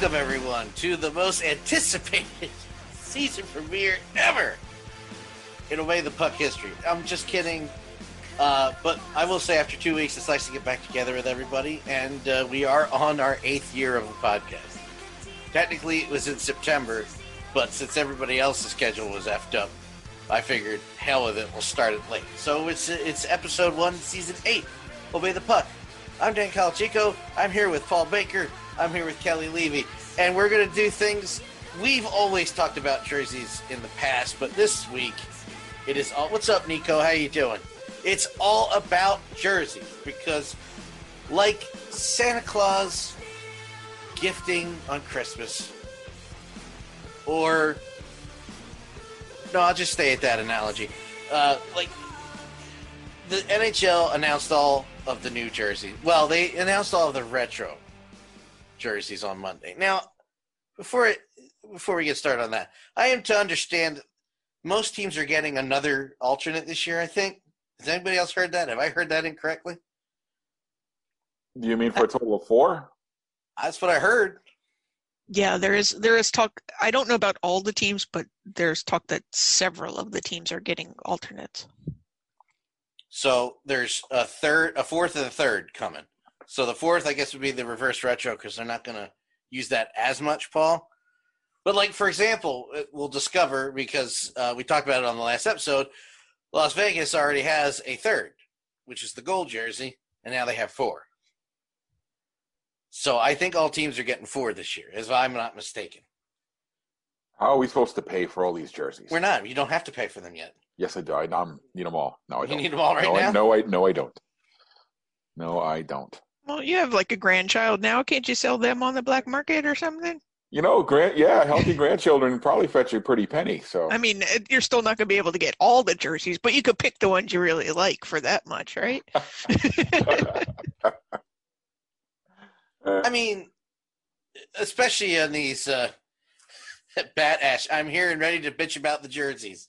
Welcome, everyone, to the most anticipated season premiere ever in Obey the Puck history. I'm just kidding. Uh, but I will say, after two weeks, it's nice to get back together with everybody, and uh, we are on our eighth year of the podcast. Technically, it was in September, but since everybody else's schedule was effed up, I figured, hell with it, we'll start it late. So it's it's episode one, season eight. Obey the Puck. I'm Dan Calachico. I'm here with Paul Baker. I'm here with Kelly Levy, and we're gonna do things. We've always talked about jerseys in the past, but this week it is all. What's up, Nico? How you doing? It's all about jerseys because, like Santa Claus gifting on Christmas, or no, I'll just stay at that analogy. Uh, like the NHL announced all of the new jerseys. Well, they announced all of the retro jerseys on Monday. Now, before it, before we get started on that, I am to understand most teams are getting another alternate this year. I think. Has anybody else heard that? Have I heard that incorrectly? Do you mean for a total of four? That's what I heard. Yeah, there is there is talk. I don't know about all the teams, but there's talk that several of the teams are getting alternates. So there's a third, a fourth, and a third coming. So the fourth, I guess, would be the reverse retro because they're not going to use that as much, Paul. But like for example, we'll discover because uh, we talked about it on the last episode. Las Vegas already has a third, which is the gold jersey, and now they have four. So I think all teams are getting four this year, if I'm not mistaken. How are we supposed to pay for all these jerseys? We're not. You don't have to pay for them yet. Yes, I do. I I'm, need them all. No, I don't. You need them all right no, now? I, no, I no, I don't. No, I don't. Well, you have like a grandchild now. Can't you sell them on the black market or something? You know, grand, yeah, healthy grandchildren probably fetch a pretty penny. So I mean, you're still not going to be able to get all the jerseys, but you could pick the ones you really like for that much, right? I mean, especially on these uh, Bat Ash. I'm here and ready to bitch about the jerseys.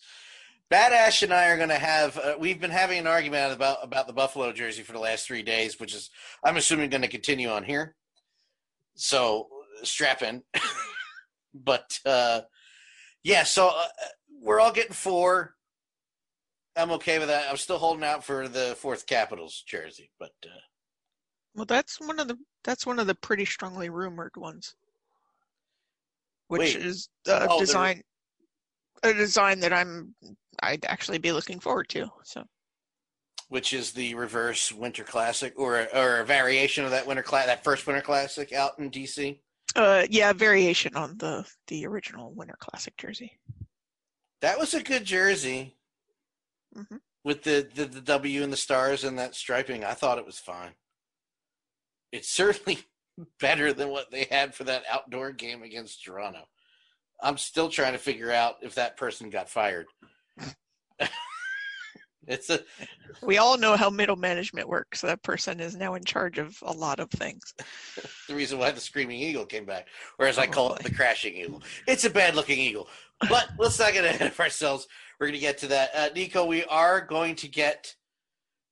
Bat Ash and I are going to have. Uh, we've been having an argument about about the Buffalo jersey for the last three days, which is I'm assuming going to continue on here. So strap in. but uh, yeah, so uh, we're all getting four. I'm okay with that. I'm still holding out for the fourth Capitals jersey, but uh, Well, that's one of the that's one of the pretty strongly rumored ones, which Wait. is a Oh, design a design that I'm I'd actually be looking forward to. So which is the reverse Winter Classic, or or a variation of that Winter Class, that first Winter Classic out in DC. Uh, yeah, variation on the the original Winter Classic jersey. That was a good jersey hmm with the, the the W and the stars and that striping. I thought it was fine. It's certainly better than what they had for that outdoor game against Toronto. I'm still trying to figure out if that person got fired. it's a We all know how middle management works. That person is now in charge of a lot of things. the reason why the screaming eagle came back, or as I call it, the crashing eagle. It's a bad looking eagle. But let's not get ahead of ourselves. We're going to get to that. Uh, Nico, we are going to get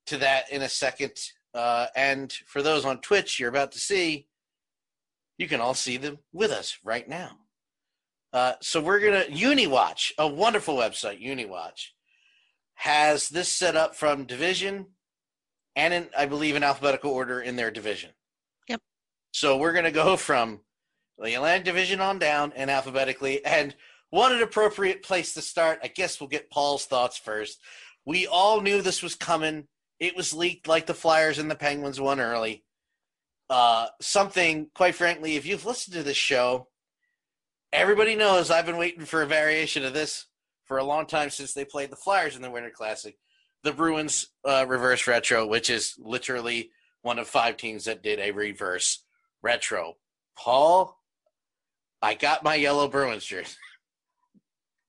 to that in a second. Uh, and for those on Twitch, you're about to see, you can all see them with us right now. Uh, so we're going to, UniWatch, a wonderful website, UniWatch, has this set up from division and in, I believe, in alphabetical order in their division. Yep. So we're going to go from the Atlantic Division on down and alphabetically. And what an appropriate place to start. I guess we'll get Paul's thoughts first. We all knew this was coming. It was leaked like the Flyers and the Penguins won early. Uh, something, quite frankly, if you've listened to this show, everybody knows I've been waiting for a variation of this for a long time since they played the Flyers in the Winter Classic. The Bruins uh, reverse retro, which is literally one of five teams that did a reverse retro. Paul, I got my yellow Bruins jersey.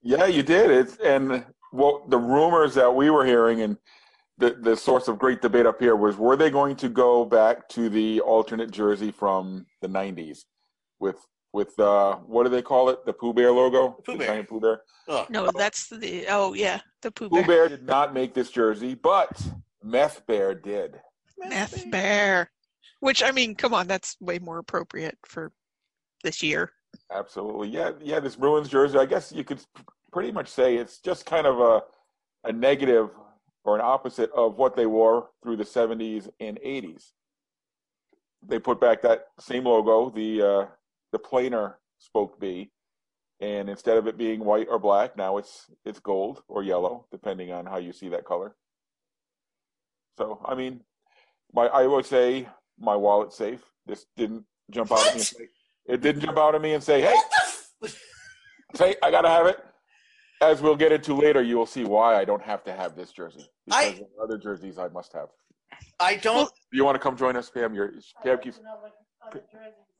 Yeah, you did. It's and what the rumors that we were hearing and the the source of great debate up here was were they going to go back to the alternate jersey from the '90s with with uh what do they call it? The Pooh Bear logo, Pooh the giant Pooh Bear. Oh, No, that's the oh yeah, the Pooh Bear. Pooh Bear. Bear did not make this jersey, but Meth Bear did. Meth Bear. Which I mean, come on, that's way more appropriate for this year. Absolutely, yeah, yeah. This Bruins jersey, I guess you could pretty much say it's just kind of a a negative or an opposite of what they wore through the '70s and '80s. They put back that same logo, the uh, the planar spoke B, and instead of it being white or black, now it's it's gold or yellow, depending on how you see that color. So, I mean, my I would say my wallet's safe. This didn't jump out at me. And say, it didn't jump out at me and say, "Hey, say I gotta have it." As we'll get into later, you will see why I don't have to have this jersey because I- there other jerseys I must have. I don't. You want to come join us, Pam? You're, Pam keeps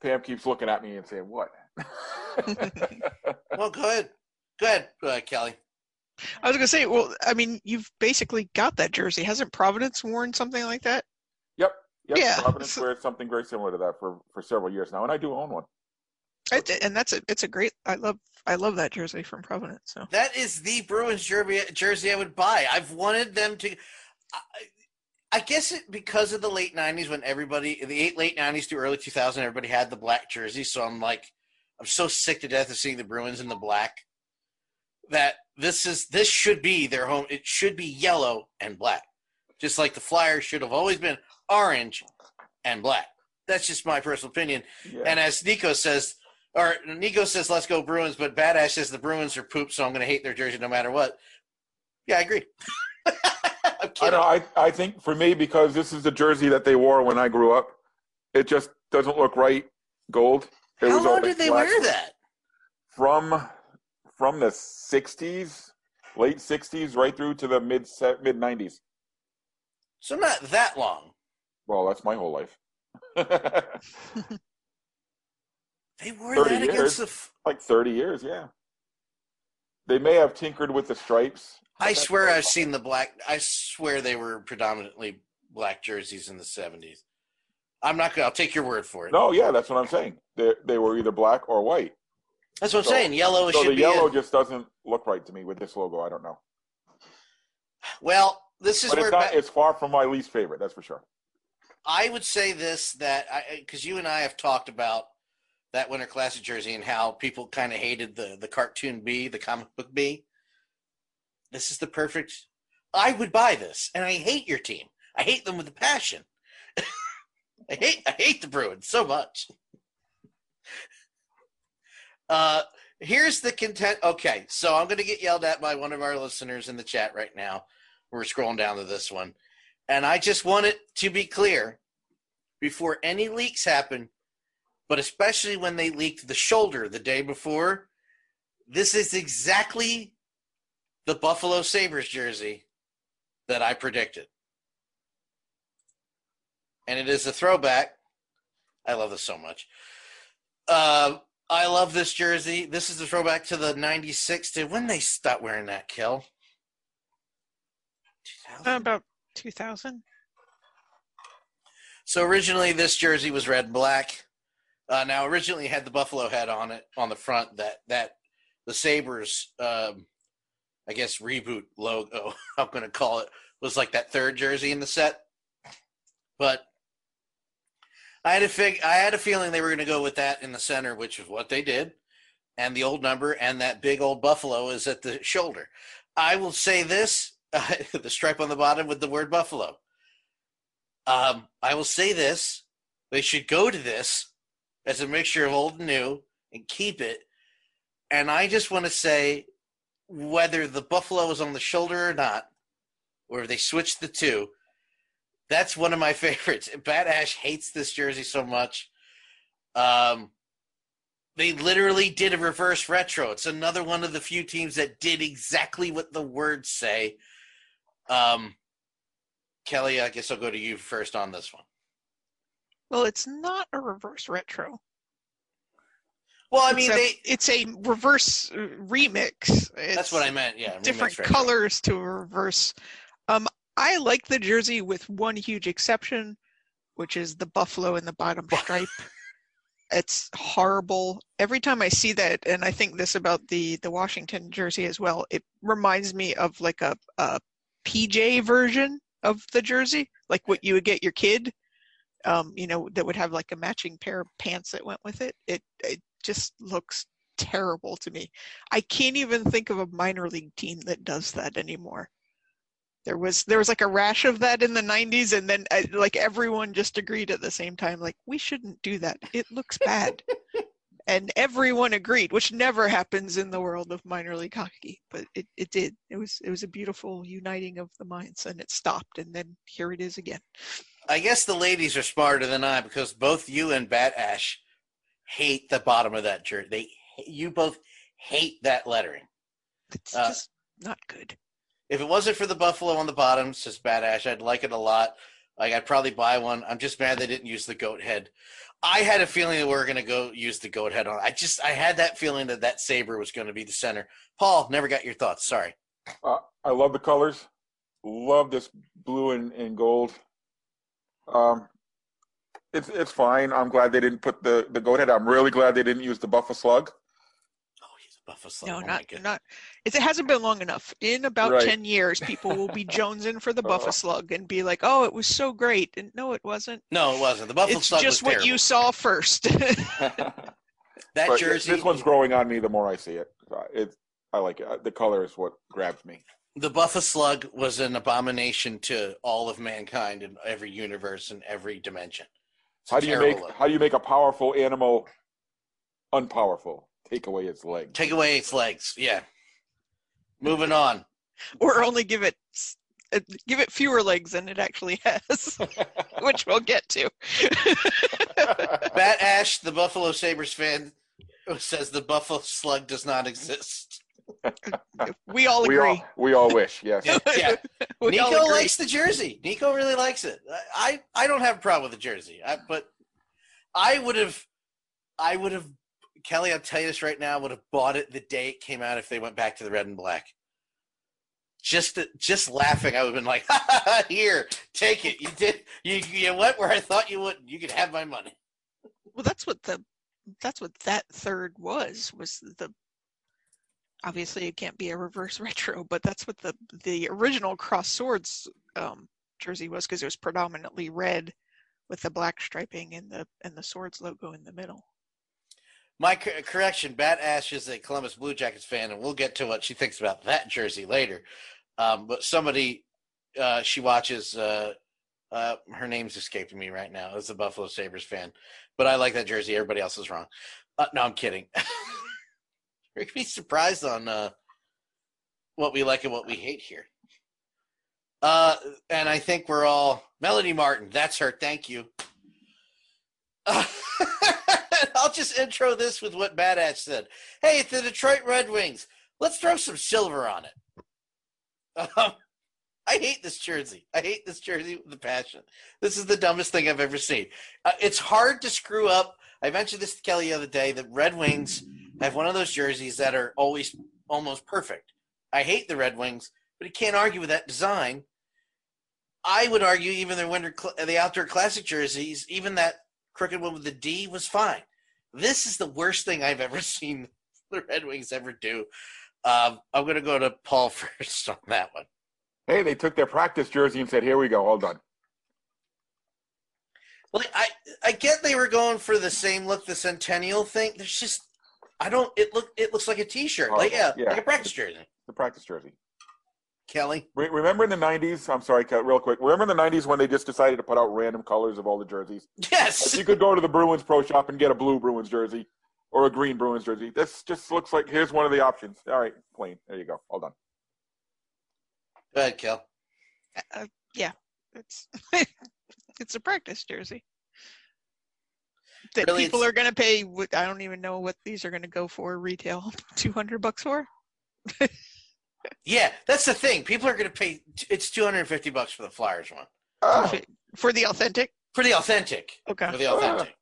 Pam keeps looking at me and saying, "What?" Well, go ahead. Go ahead, uh, Kelly. I was gonna say, well, I mean, you've basically got that jersey. Hasn't Providence worn something like that? yep, yep. Yeah. Providence wears something very similar to that for for several years now, and I do own one. I, and that's a it's a great. I love I love that jersey from Providence. So That is the Bruins jersey, jersey I would buy. I've wanted them to. I, I guess it because of the late '90s when everybody, the eight late '90s to early 2000, everybody had the black jersey. So I'm like, I'm so sick to death of seeing the Bruins in the black. That this is this should be their home. It should be yellow and black, just like the Flyers should have always been orange and black. That's just my personal opinion. Yeah. And as Nico says, or Nico says, let's go Bruins, but Badass says the Bruins are poop, so I'm going to hate their jersey no matter what. Yeah, I agree. I'm I kidding. know. I I think for me because this is the jersey that they wore when I grew up, it just doesn't look right. Gold. It How long did they black. wear that? From from the '60s, late '60s, right through to the mid mid '90s. So not that long. Well, that's my whole life. They wore 30 that years. against the. F- like 30 years, yeah. They may have tinkered with the stripes. I swear I've seen the black. I swear they were predominantly black jerseys in the 70s. I'm not going to. I'll take your word for it. No, yeah, that's what I'm saying. They they were either black or white. That's what I'm saying. Yellow So the yellow in. just doesn't look right to me with this logo. I don't know, Well, this is but where it's not. ba- It's far from my least favorite. That's for sure. I would say this that because you and I have talked about that Winter Classic jersey and how people kind of hated the the cartoon B, the comic book B. This is the perfect. I would buy this, and I hate your team. I hate them with a passion. I hate I hate the Bruins so much. Uh, here's the content. Okay, so I'm going to get yelled at by one of our listeners in the chat right now. We're scrolling down to this one. And I just want it to be clear before any leaks happen, but especially when they leaked the shoulder the day before, this is exactly the Buffalo Sabres jersey that I predicted. And it is a throwback. I love this so much. Uh, I love this jersey. This is a throwback to the '96 to when they stopped wearing that. Kill. 2000? About 2000. So originally, this jersey was red and black. Uh, now, originally, had the buffalo head on it on the front. That that the Sabres, um, I guess, reboot logo. I'm going to call it was like that third jersey in the set. But I had a fig- I had a feeling they were going to go with that in the center, which is what they did, and the old number and that big old buffalo is at the shoulder. I will say this: the stripe on the bottom with the word buffalo. Um, I will say this: they should go to this as a mixture of old and new and keep it. And I just want to say, whether the buffalo is on the shoulder or not, or if they switch the two, that's one of my favorites. Bat Ash hates this jersey so much. Um, they literally did a reverse retro. It's another one of the few teams that did exactly what the words say. Um, Kelly, I guess I'll go to you first on this one. Well, it's not a reverse retro. Well, I It's mean, a- they. it's a reverse uh, remix. That's what I meant. Yeah, different colors to reverse. Um, I like the jersey with one huge exception, which is the buffalo in the bottom stripe. It's horrible. Every time I see that, and I think this about the the Washington jersey as well, it reminds me of like a, a PJ version of the jersey, like what you would get your kid. Um, you know, that would have like a matching pair of pants that went with it. It it just looks terrible to me. I can't even think of a minor league team that does that anymore. There was there was like a rash of that in the 90s and then uh, like everyone just agreed at the same time like we shouldn't do that. It looks bad. and everyone agreed, which never happens in the world of minor league hockey, but it, it did. It was it was a beautiful uniting of the minds and it stopped and then here it is again. I guess the ladies are smarter than I because both you and Bat Ash hate the bottom of that jersey. They, you both hate that lettering. It's Uh, just not good. If it wasn't for the buffalo on the bottom, says Bat Ash, I'd like it a lot. Like I'd probably buy one. I'm just mad they didn't use the goat head. I had a feeling that we were going to go use the goat head on. I just I had that feeling that that saber was going to be the center. Paul, never got your thoughts. Sorry. Uh, I love the colors. Love this blue and, and gold. Um, it's it's fine. I'm glad they didn't put the the goat head. I'm really glad they didn't use the Buffaslug. Oh, he's a Buffaslug. No, Oh, my not goodness. not. It hasn't been long enough. In about Right. ten years, people will be jonesing for the Buffaslug and be like, "Oh, it was so great," and no, it wasn't. No, it wasn't. The buffer it's slug It's just was what you saw first. That But jersey. This one's growing on me the more I see it. Uh, It's I like it. Uh, The color is what grabs me. The Buffaslug was an abomination to all of mankind in every universe and every dimension. It's How do you make look. how do you make a powerful animal unpowerful? Take away its leg. Take away its legs. Yeah. Moving on. or only give it uh, give it fewer legs than it actually has, which we'll get to. Bat Ash, the Buffalo Sabres fan, says the Buffalo Slug does not exist. We all we agree. all we all wish. Yes. Yeah. we Nico likes the jersey. Nico really likes it. I, I don't have a problem with the jersey, I, but I would have, I would have, Kelly, I'll tell you this right now, would have bought it the day it came out if they went back to the red and black. Just, to- just laughing, I would have been like, ha, ha, ha, "Here, take it. You did. You, you went where I thought you wouldn't. You could have my money." Well, that's what the that's what that third was was the obviously it can't be a reverse retro, but that's what the the original cross swords um, jersey was because it was predominantly red with the black striping and the and the swords logo in the middle. My cor- correction: Bat Ash is a Columbus Blue Jackets fan, and we'll get to what she thinks about that jersey later. Um, but somebody uh, she watches. Uh, uh, her name's escaping me right now. Is a Buffalo Sabres fan, but I like that jersey. Everybody else is wrong. Uh, no, I'm kidding. You're gonna be surprised on uh, what we like and what we hate here. Uh, and I think we're all Melody Martin. That's her. Thank you. I'll just intro this with what Badass said. Hey, it's the Detroit Red Wings. Let's throw some silver on it. Um, I hate this jersey. I hate this jersey with a passion. This is the dumbest thing I've ever seen. Uh, it's hard to screw up. I mentioned this to Kelly the other day that Red Wings have one of those jerseys that are always almost perfect. I hate the Red Wings, but you can't argue with that design. I would argue even their winter, the outdoor classic jerseys, even that crooked one with the D was fine. This is the worst thing I've ever seen the Red Wings ever do. Um, I'm going to go to Paul first on that one. Hey, they took their practice jersey and said, "Here we go, all done." Like I, I get they were going for the same look, the Centennial thing. There's just, I don't. It look, it looks like a T-shirt, like yeah, Yeah. like a practice jersey. The practice jersey. Kelly, Re- remember in the '90s? I'm sorry, real quick. Remember in the '90s when they just decided to put out random colors of all the jerseys? yes, you could go to the Bruins pro shop and get a blue Bruins jersey or a green Bruins jersey. This just looks like here's one of the options. All right, plain. There you go. All done. go ahead, Kel. Uh, yeah, it's it's a practice jersey that Really, people are going to pay. I don't even know what these are going to go for retail. Two hundred bucks for. Yeah, that's the thing. People are going to pay. It's 250 bucks for the Flyers one for the authentic. for the authentic. Okay, For the authentic.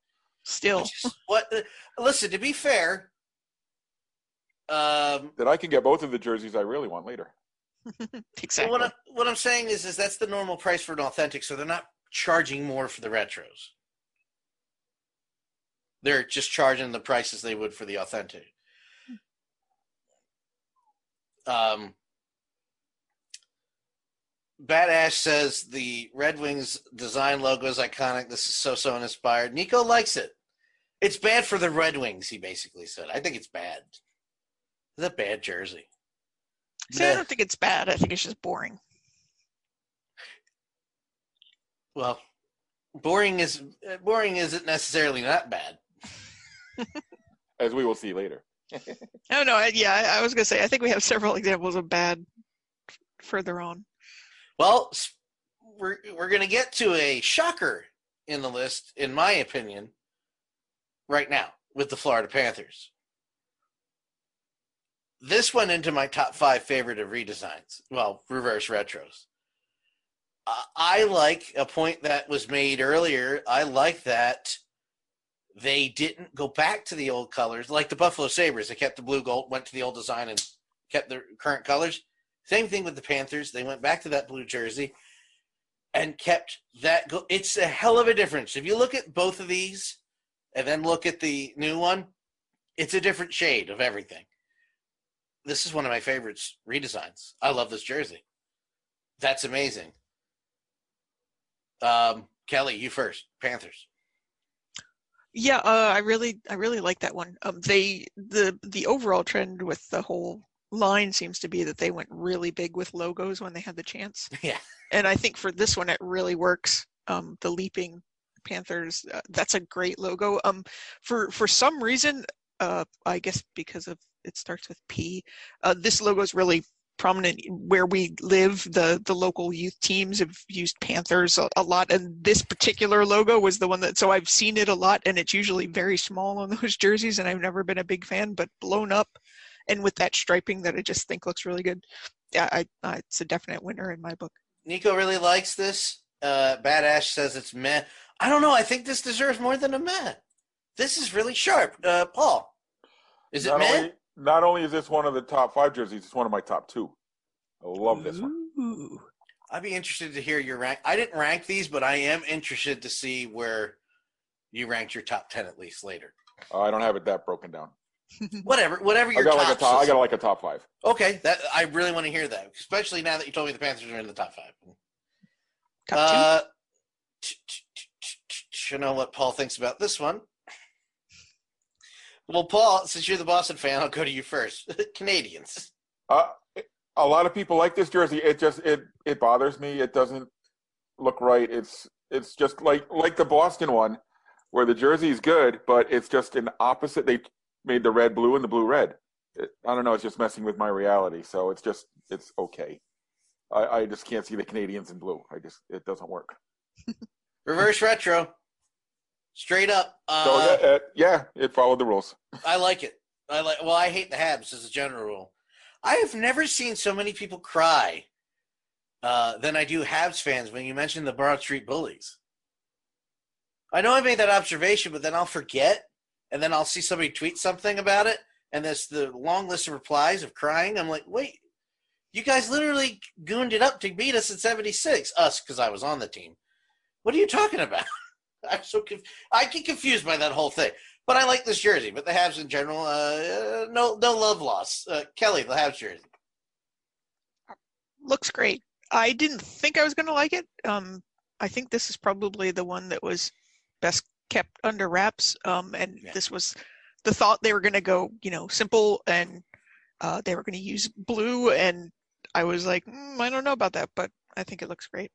still. Is what? listen, to be fair, um, that I can get both of the jerseys I really want later. exactly. what, I, what I'm saying is, is that's the normal price for an authentic, so they're not charging more for the retros. They're just charging the prices they would for the authentic. Um, Badass says the Red Wings design logo is iconic. This is so so inspired. Nico likes it. It's bad for the Red Wings, he basically said. I think it's bad. It's a bad jersey. See, I don't think it's bad. I think it's just boring. Well, boring is boring isn't necessarily not bad. As we will see later. Oh no, I, yeah, I, I was going to say. I think we have several examples of bad f- further on. Well, we're we're gonna get to a shocker in the list, in my opinion, right now with the Florida Panthers. This went into my top five favorite of redesigns. Well, reverse retros. I- I like a point that was made earlier. I like that they didn't go back to the old colors, like the Buffalo Sabres. They kept the blue gold, went to the old design, and kept the current colors. Same thing with the Panthers. They went back to that blue jersey and kept that. Go- it's a hell of a difference. If you look at both of these and then look at the new one, it's a different shade of everything. This is one of my favorites redesigns. I love this jersey. That's amazing. Um, Kelly, you first. Panthers. Yeah, uh, I really, I really like that one. Um, they the the overall trend with the whole line seems to be that they went really big with logos when they had the chance, Yeah. and I think for this one it really works. Um, the leaping Panthers, uh, that's a great logo. Um, for for some reason, uh, I guess because of it starts with P, uh, this logo is really prominent where we live. The the local youth teams have used Panthers a, a lot, and this particular logo was the one that. So I've seen it a lot, and it's usually very small on those jerseys, and I've never been a big fan. But blown up, and with that striping that I just think looks really good. Yeah, I, I it's a definite winner in my book. Nico really likes this. Uh, Badass says it's meh. I don't know. I think this deserves more than a meh. This is really sharp. Uh, Paul, is it not meh? only not only is this one of the top five jerseys, it's one of my top two. I love this one. Ooh. I'd be interested to hear your rank. I didn't rank these, but I am interested to see where you ranked your top ten at least later. Uh, I don't have it that broken down. Whatever, whatever your I your got like a tops top. I got like a top five. Okay, that I really want to hear that, especially now that you told me the Panthers are in the top five. Top Uh, t- t- t- t- t- you know what Paul thinks about this one. Well, Paul, since you're the Boston fan, I'll go to you first. Canadiens. Uh, a lot of people like this jersey. It just it it bothers me. It doesn't look right. It's it's just like like the Boston one, where the jersey is good, but it's just an opposite. They made the red blue and the blue red. It, I don't know. It's just messing with my reality. So it's just it's okay. I, I just can't see the Canadiens in blue. I just it doesn't work. Reverse retro. Straight up. Uh, So yeah, uh, yeah, it followed the rules. I like it. I like. Well, I hate the Habs as a general rule. I have never seen so many people cry uh, than I do Habs fans when you mention the Broad Street Bullies. I know I made that observation, but then I'll forget, and then I'll see somebody tweet something about it, and there's the long list of replies of crying. I'm like, wait, you guys literally gooned it up to beat us in '76. Us, because I was on the team. What are you talking about? I'm so conf- I get confused by that whole thing. But I like this jersey. But the Habs in general, uh, no, no love loss. Uh, Kelly, the Habs jersey. Looks great. I didn't think I was going to like it. Um, I think this is probably the one that was best kept under wraps. Um, and Yeah. this was the thought they were going to go, you know, simple and uh, they were going to use blue. And I was like, mm, I don't know about that, but I think it looks great.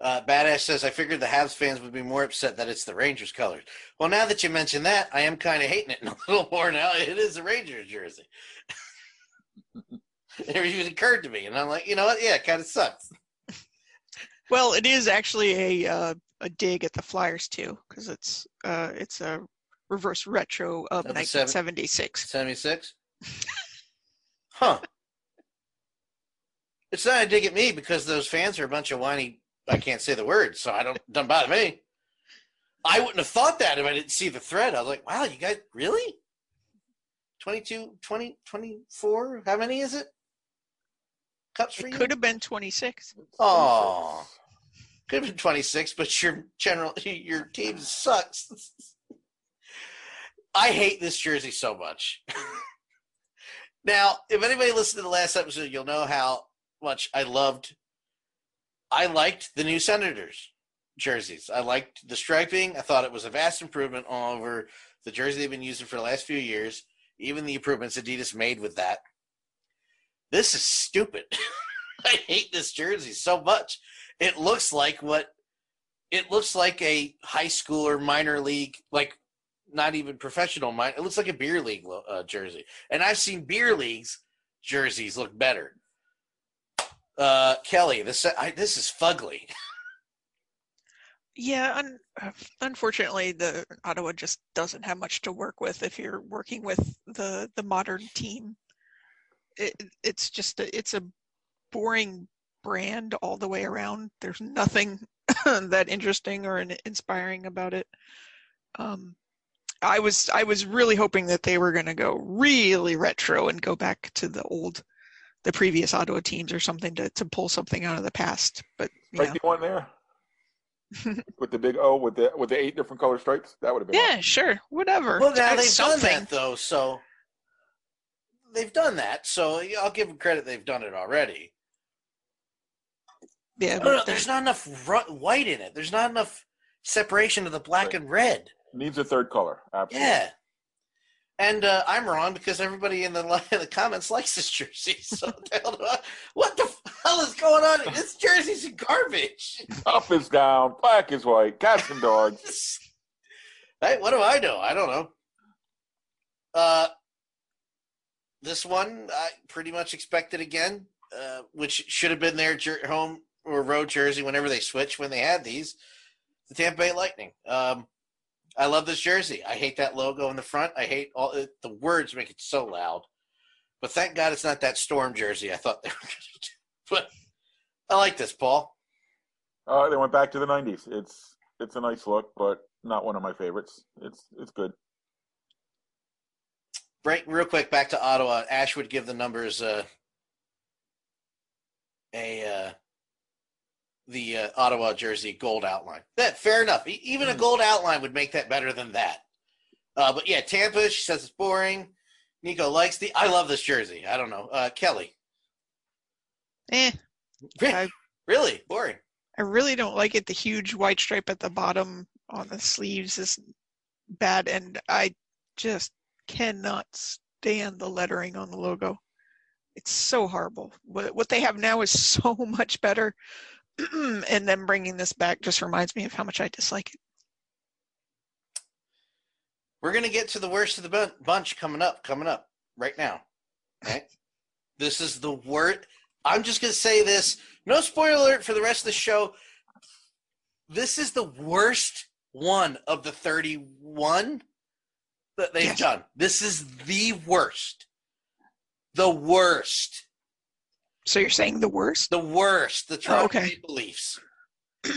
Uh, Badass says, I figured the Habs fans would be more upset that it's the Rangers colors. Well, now that you mention that, I am kind of hating it a little more now. It is a Rangers jersey. it even occurred to me. And I'm like, you know what? Yeah, it kind of sucks. Well, it is actually a uh, a dig at the Flyers too, because it's uh, it's a reverse retro of Of 1976. 76? Huh. It's not a dig at me because those fans are a bunch of whiny. I can't say the word, so I don't don't bother me. I wouldn't have thought that if I didn't see the thread. I was like, wow, you guys really? 22, 20, 24? How many is it? Cups for It you? could have been 26. Oh, could have been 26, but your general your team sucks. I hate this jersey so much. now, if anybody listened to the last episode, you'll know how much I loved. I liked the new Senators jerseys. I liked the striping. I thought it was a vast improvement all over the jersey they've been using for the last few years. Even the improvements Adidas made with that. This is stupid. I hate this jersey so much. It looks like what it looks like a high school or minor league, like not even professional. It looks like a beer league uh, jersey, and I've seen beer leagues jerseys look better. Uh, Kelly, this I, this is fugly. Yeah, un- unfortunately, the Ottawa just doesn't have much to work with if you're working with the the modern team. It, it's just a, it's a boring brand all the way around. There's nothing that interesting or in- inspiring about it. Um, I was I was really hoping that they were going to go really retro and go back to the old, the previous Ottawa teams or something to to pull something out of the past. But you Right know. the one there with the big O with the with the eight different color stripes. That would have been Yeah, sure, whatever. Well, now Add they've done that though, so they've done that. So I'll give them credit; they've done it already. Yeah, No, no, but there's not enough ru- white in it. There's not enough separation of the black Right. and red. needs a third color. Absolutely. Yeah. And uh, I'm wrong because everybody in the in the comments likes this jersey. So what the hell do I- what the hell is going on? This jersey's garbage. Up is down, black is white, cats and dogs. hey, what do I know? I don't know. Uh, this one I pretty much expected again, uh, which should have been their jer- home or road jersey whenever they switched when they had these. The Tampa Bay Lightning. Um, I love this jersey. I hate that logo in the front. I hate all the words make it so loud. But thank God it's not that storm jersey I thought they were going to do. But I like this, Paul. Uh, they went back to the '90s. It's it's a nice look, but not one of my favorites. It's it's good. break real quick back to Ottawa. Ash would give the numbers uh, a uh, the uh, Ottawa jersey gold outline. That fair enough. E- Even a gold outline would make that better than that. Uh, but yeah, Tampa. She says it's boring. Nico likes the. I love this jersey. I don't know. Uh, Kelly. eh, I- really boring. I really don't like it. The huge white stripe at the bottom on the sleeves is bad, and I just cannot stand the lettering on the logo. It's so horrible. What what they have now is so much better, and then bringing this back just reminds me of how much I dislike it. We're gonna get to the worst of the bun- bunch coming up. Coming up right now. Right. this is the worst. I'm just gonna say this. No spoiler alert for the rest of the show. This is the worst one of the 31 that they've Yes. done. This is the worst. The worst. So you're saying the worst? The worst, the Toronto okay. Maple Leafs.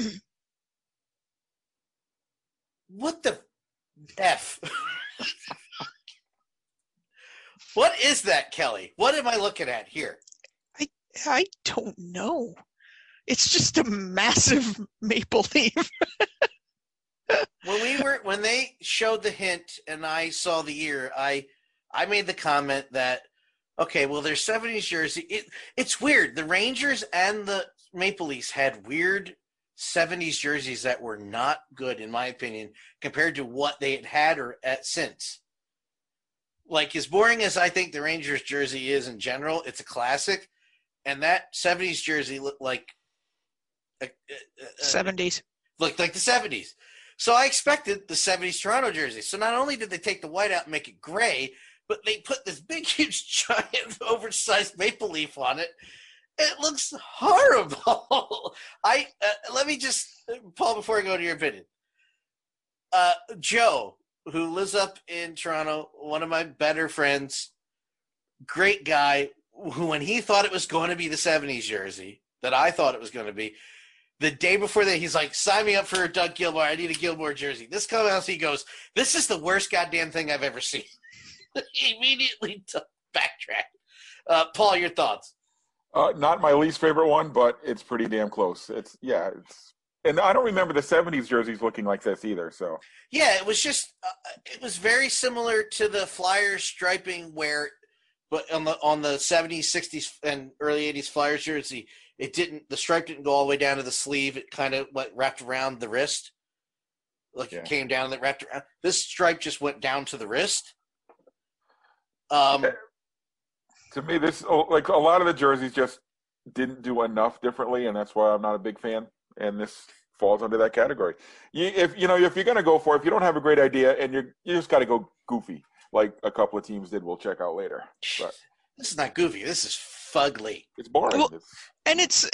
what the f? what is that, Kelly? What am I looking at here? I I don't know. It's just a massive maple leaf. when we were when they showed the hint and I saw the ear, I I made the comment that okay, well their 70s jersey it, it's weird. The Rangers and the Maple Leafs had weird 70s jerseys that were not good in my opinion compared to what they had had or at since. Like as boring as I think the Rangers jersey is in general, it's a classic and that 70s jersey looked like a, a- a- 70s. looked like the 70s. So I expected the 70s Toronto jersey. So not only did they take the white out and make it gray, but they put this big, huge, giant, oversized maple leaf on it. It looks horrible. I uh, let me just, Paul, before I go to your opinion. Uh, Joe, who lives up in Toronto, one of my better friends, great guy. Who, when he thought it was going to be the '70s jersey that I thought it was going to be, the day before that, he's like, sign me up for a Doug Gilmour. I need a Gilmore jersey. This comes out, he goes, this is the worst goddamn thing I've ever seen. immediately took backtrack. Uh, Paul, your thoughts? Uh, not my least favorite one, but it's pretty damn close. It's yeah, it's and I don't remember the '70s jerseys looking like this either. So Yeah, it was just, uh, it was very similar to the Flyers striping where, but on the on the 70s, 60s, and early 80s Flyers jersey, it didn't, the stripe didn't go all the way down to the sleeve. It kind of went wrapped around the wrist. Like Yeah. it came down and it wrapped around. This stripe just went down to the wrist. Um, to me, this oh, like a lot of the jerseys just didn't do enough differently, and that's why I'm not a big fan. And this falls under that category. You, if you know if you're gonna go for, it, if you don't have a great idea and you're you just got to go goofy, like a couple of teams did. We'll check out later. But This is not goofy. This is fugly. it's boring. Well, It's- and it's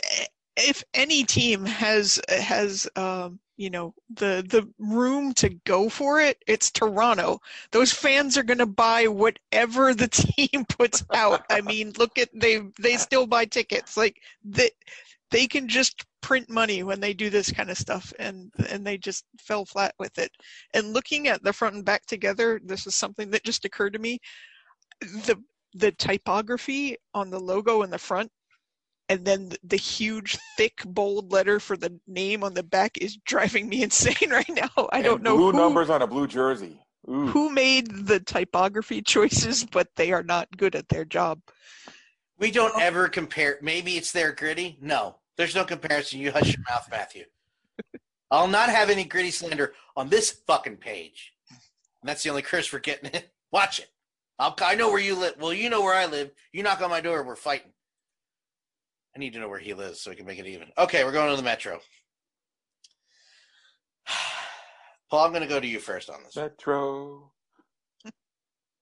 if any team has has um you know the the room to go for it it's toronto. Those fans are going to buy whatever the team puts out. I mean look at they they still buy tickets. Like they they can just print money when they do this kind of stuff and and they just fell flat with it. And looking at the front and back together this is something that just occurred to me. The the typography on the logo in the front and then the huge thick bold letter for the name on the back is driving me insane right now i don't know blue who, numbers on a blue jersey. Ooh. who made the typography choices but they are not good at their job We don't ever compare. Maybe it's their gritty. No, there's no comparison. You hush your mouth, Matthew. I'll not have any gritty slander on this fucking page. And that's the only curse we're getting in. Watch it. I'll, I know where you live. Well, you know where I live. You knock on my door, we're fighting. I need to know where he lives so we can make it even. Okay, we're going to the metro. Paul, I'm going to go to you first on this. Metro.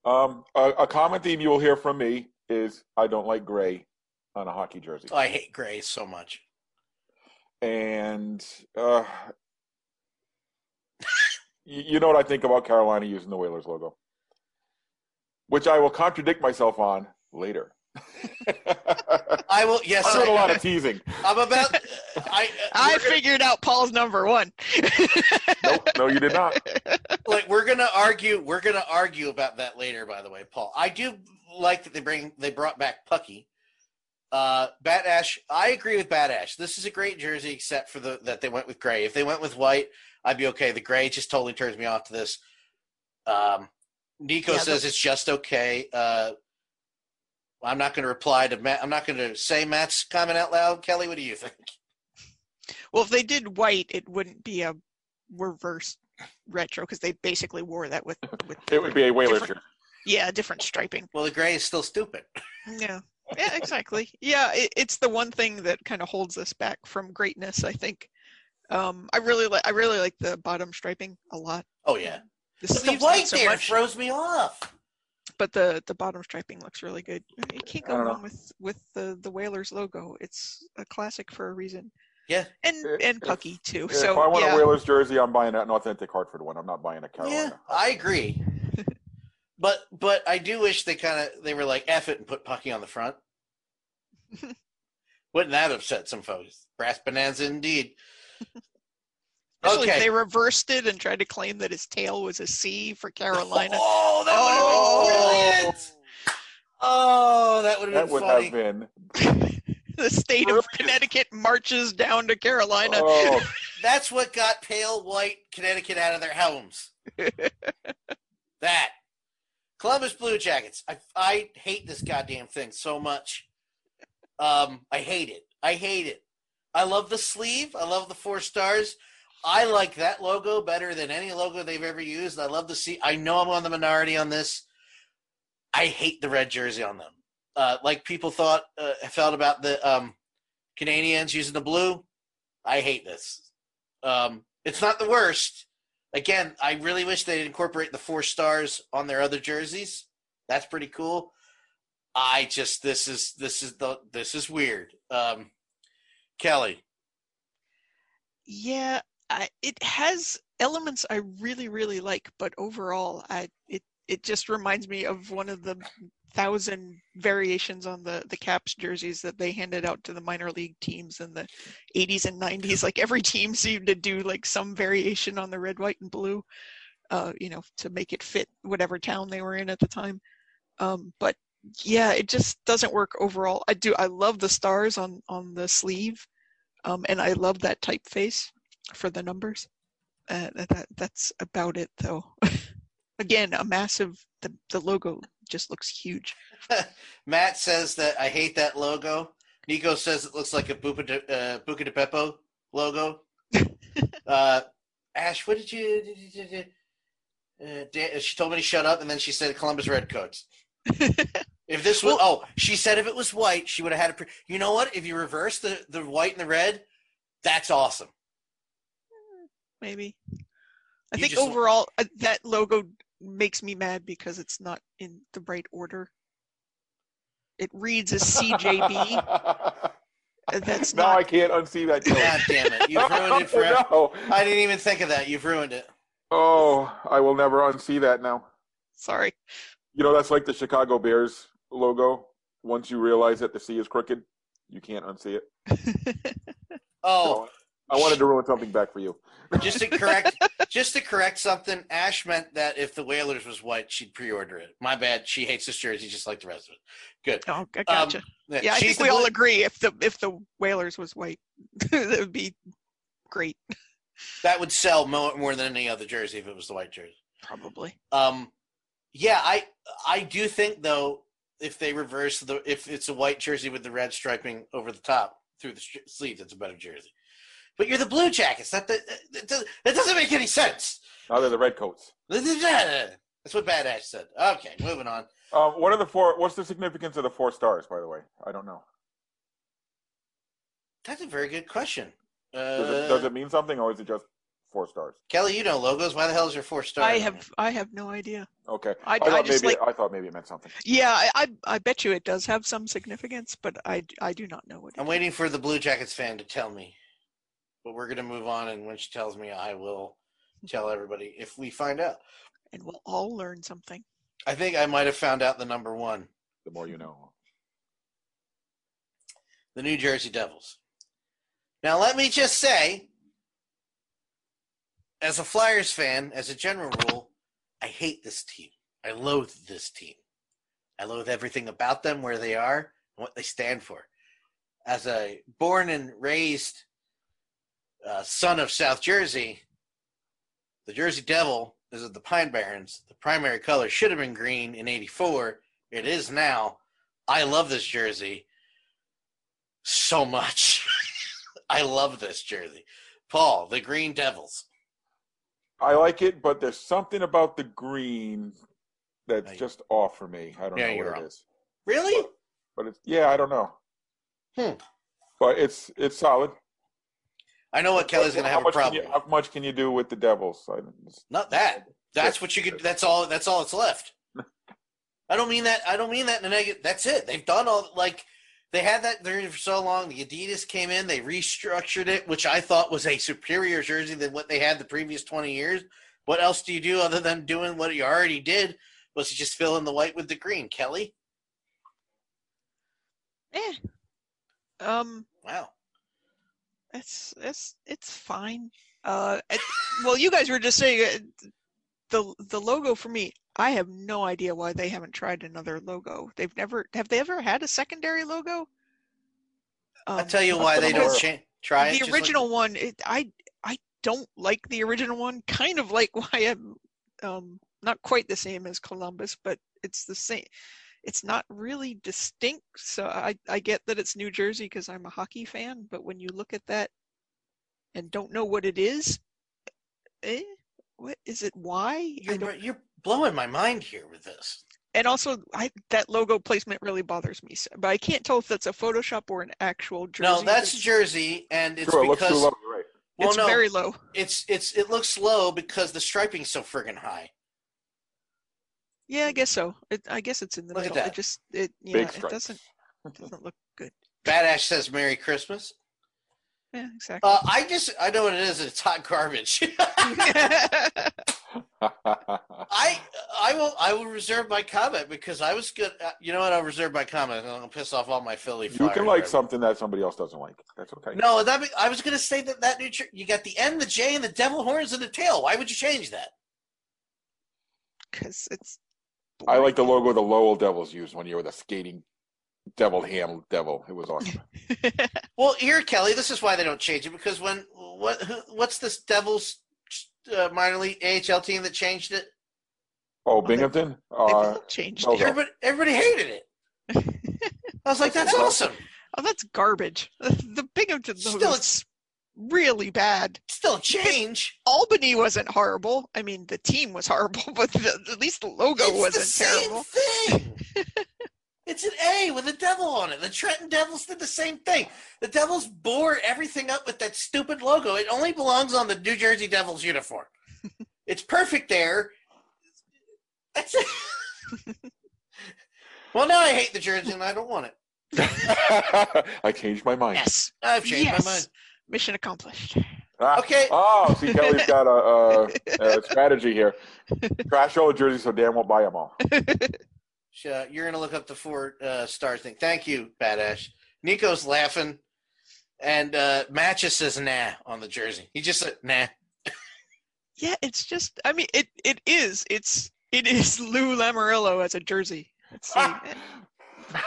Um, a, a common theme you will hear from me is I don't like gray on a hockey jersey, Oh, I hate gray so much. and uh, you, you know what I think about Carolina using the Whalers logo, which I will contradict myself on later. I will. Yes, I'm doing a I, lot of teasing. I'm about. I. i we're gonna- figured out paul's number one Nope, no, you did not. like we're gonna argue we're gonna argue about that later by the way paul i do like that they bring they brought back pucky uh bat ash i agree with bat ash this is a great jersey except for the that they went with gray if they went with white i'd be okay the gray just totally turns me off to this um nico Yeah, says it's just okay uh i'm not going to reply to matt i'm not going to say matt's comment out loud kelly what do you think well if they did white it wouldn't be a reverse retro because they basically wore that with with It would be a Whalers Different- jersey. yeah different striping well the gray is still stupid Yeah. Yeah, exactly. Yeah, it, it's the one thing that kind of holds us back from greatness, I think. Um, I really like I really like the bottom striping a lot. oh yeah The but the white so there much, throws me off but the the bottom striping looks really good. You can't go wrong know. with with the the Whalers logo. It's a classic for a reason. yeah And If- and if- Pucky too. If so I want yeah. a Whalers jersey, I'm buying an authentic Hartford one. I'm not buying a Yeah, Carolina. I agree. but but I do wish they kind of they were like F it and put Pucky on the front. Wouldn't that upset some folks? Brass bonanza indeed. Especially if Okay. they reversed it and tried to claim that his tail was a C for Carolina. Oh, that would have been brilliant. Oh, that would have That been would funny. have been. the state of Connecticut marches down to Carolina. Oh, That's what got pale white Connecticut out of their homes. that. Columbus Blue Jackets. I, I hate this goddamn thing so much. Um, I hate it. I hate it. I love the sleeve. I love the four stars. I like that logo better than any logo they've ever used. I love to see. I know I'm on the minority on this. I hate the red jersey on them. Uh, like people thought uh, felt about the um, Canadiens using the blue. I hate this. Um, it's not the worst. Again, I really wish they'd incorporate the four stars on their other jerseys. That's pretty cool. I just this is this is the this is weird. Um, Kelly, Yeah, I, it has elements I really, really like, but overall, I it it just reminds me of one of the thousand variations on the the Caps jerseys that they handed out to the minor league teams in the 80s and 90s. Like every team seemed to do like some variation on the red, white, and blue, uh, you know, to make it fit whatever town they were in at the time. Um, but yeah, it just doesn't work overall. I do I love the stars on on the sleeve, um, and I love that typeface for the numbers. Uh, that, that that's about it though. Again, a massive the the logo just looks huge. Matt says that I hate that logo. Nico says it looks like a Buca de, uh, Buca de Beppo logo. uh, Ash, what did you? Did you, did you uh, Dan, she told me to shut up, and then she said Columbus Redcoats. If this was, Well- oh, she said if it was white, she would have had a. Pre- you know what? If you reverse the the white and the red, that's awesome. Maybe. I You think just- overall uh, that logo makes me mad because it's not in the right order. It reads as CJB. That's now not. I can't unsee that joke. God damn it! You've ruined it forever. no. I didn't even think of that. You've ruined it. Oh, I will never unsee that now. Sorry. You know, that's like the Chicago Bears logo. Once you realize that the C is crooked, you can't unsee it. Oh, I wanted to ruin something back for you. just to correct, just to correct something. Ash meant that if the Whalers was white, she'd pre-order it. My bad. She hates this jersey just like the rest of it. Good. Oh, I gotcha. yeah, I think the we all agree if the if the Whalers was white, that would be great. that would sell more, more than any other jersey if it was the white jersey. Probably. Um, yeah, I I do think though if they reverse the if it's a white jersey with the red striping over the top through the sh- sleeves, it's a better jersey. But you're the Blue Jackets. That that, that, doesn't- that doesn't make any sense. Oh, they're the Redcoats. That's what Badass said. Okay, moving on. Um, what are the four? What's the significance of the four stars? By the way, I don't know. That's a very good question. Uh, Does it, does it mean something, or is it just four stars? Kelly, you know logos. Why the hell is your four stars? I have? I have no idea. Okay, I- thought I just maybe like- I thought maybe it meant something. Yeah, I, I I bet you it does have some significance, but I I do not know what. It I'm waiting for the Blue Jackets fan to tell me. But we're gonna move on, and when she tells me, I will tell everybody if we find out. and we'll all learn something. I think I might have found out the number one, The more you know. the New Jersey Devils. Now, let me just say, as a Flyers fan, as a general rule, I hate this team. I loathe this team. I loathe everything about them, where they are, and what they stand for. As a born and raised uh, son of South Jersey, the Jersey Devil is of the Pine Barrens. The primary color should have been green in 84. It is now. I love this jersey so much. I love this jersey. Paul, the Green Devils. I like it, but there's something about the green that's Right. just off for me. I don't Yeah, know what wrong. it is, Really? but it's yeah, I don't know. Hmm. But it's it's solid. I know what Kelly's going to have a much problem. you- how much can you do with the Devils? I, it's- Not that. That's what you could. That's all. That's all that's left. I don't mean that. I don't mean that in a negative. That's it. They've done all. Like they had that there for so long. The Adidas came in. They restructured it, which I thought was a superior jersey than what they had the previous twenty years. What else do you do other than doing what you already did? Was you just fill in the white with the green, Kelly? Yeah. Um, Wow. It's it's it's fine. Uh, it, well, you guys were just saying uh, the the logo for me. I have no idea why they haven't tried another logo. They've never have they ever had a secondary logo? I'll Um, tell you why they don't cha- try it. the like- original one it, i i don't like the original one kind of like why i'm um not quite the same as columbus but it's the same it's not really distinct so i i get that it's new jersey because i'm a hockey fan but when you look at that and don't know what it is eh, what is it why you're, you're blowing my mind here with this. and also i that logo placement really bothers me so, but i can't tell if that's a photoshop or an actual jersey No, that's but jersey, and it's sure, it looks too because low. Right. well, it's no, very low it's it's it looks low because the striping's so friggin' high. Yeah, I guess so. It, I guess it's in the Look at middle. that. It just it yeah, Big it stripes. doesn't it doesn't look good. Badass says Merry Christmas. Yeah, exactly. Uh, I just I know what it is. It's hot garbage. I I will I will reserve my comment because I was good. Uh, you know what? I'll reserve my comment. I'm gonna piss off all my Philly. you Flyers can like fans. something that somebody else doesn't like. That's okay. No, that be, I was gonna say that that new tr- you got the N, the J, and the devil horns and the tail. Why would you change that? Because it's I like the logo the Lowell Devils used one year with a skating devil ham devil. It was awesome. Well, here, Kelly, this is why they don't change it because when what who, what's this Devils uh, minor league AHL team that changed it? Oh, Binghamton? They've Uh, all changed it. no. Everybody everybody hated it. I was like, that's awesome. Oh, that's garbage. The Binghamton Still, it's- is really bad. Still a change. Albany wasn't horrible. I mean, the team was horrible, but the, at least the logo it's wasn't the same terrible. thing. it's an A with a devil on it. The Trenton Devils did the same thing. The Devils bore everything up with that stupid logo. It only belongs on the New Jersey Devils uniform. it's perfect there. That's it. well, now I hate the jersey and I don't want it. I changed my mind. Yes. I've changed yes. my mind. Mission accomplished. Ah, Okay. Oh, see, Kelly's got a, a, a strategy here. Trash all the jerseys so Dan won't buy them all. Uh, you're gonna look up the four uh, stars thing. Thank you, Badash. Nico's laughing, and uh, Matches says "nah" on the jersey. He just said "nah." Yeah, it's just. I mean, it it is. It's it is Lou Lamoriello as a jersey. It's like, eh,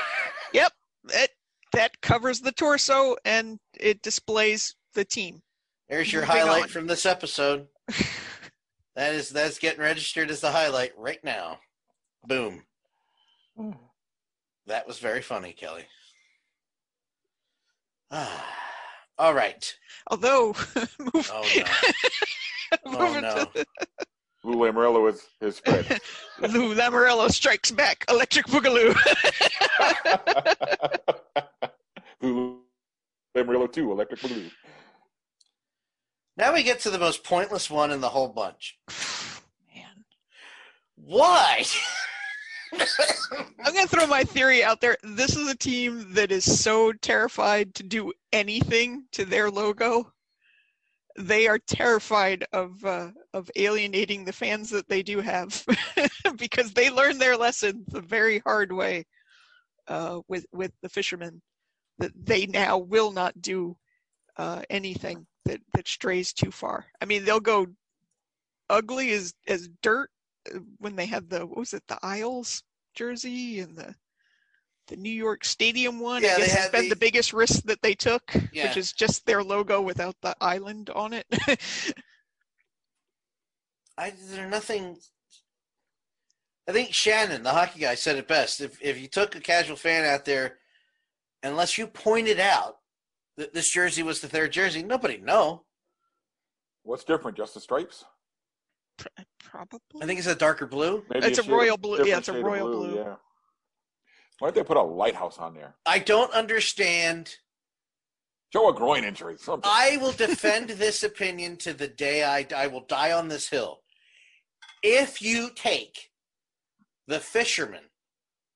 yep, it that covers the torso and it displays the team. There's your Moving highlight on. from this episode. that is that's getting registered as the highlight right now. Boom. That was very funny, Kelly. Ah, all right. Although, move, Oh no. moving no. Lou Lamoriello is his spread. Lou Lamoriello strikes back, electric boogaloo. Lou Lamoriello 2, Electric Blue. Now we get to the most pointless one in the whole bunch. Man. Why? I'm gonna throw my theory out there. This is a team that is so terrified to do anything to their logo. They are terrified of uh, of alienating the fans that they do have, because they learned their lesson the very hard way uh, with with the fishermen. That they now will not do uh, anything that that strays too far. I mean, they'll go ugly as as dirt uh, when they had the what was it the Isles jersey and the the New York Stadium one. Yeah, I they guess it's had been the- the biggest risk that they took, Yeah. which is just their logo without the island on it. I there's nothing. I think Shannon, the hockey guy, said it best. If if you took a casual fan out there, unless you pointed out that this jersey was the third jersey, nobody know. What's different? Just the stripes? Probably. I think it's a darker blue. Maybe It's a shade royal blue- yeah, it's a shade of royal blue. Yeah. Why don't they put a lighthouse on there? I don't understand. Show a groin injury. Something. I will defend this opinion to the day I I will die on this hill. If you take the fisherman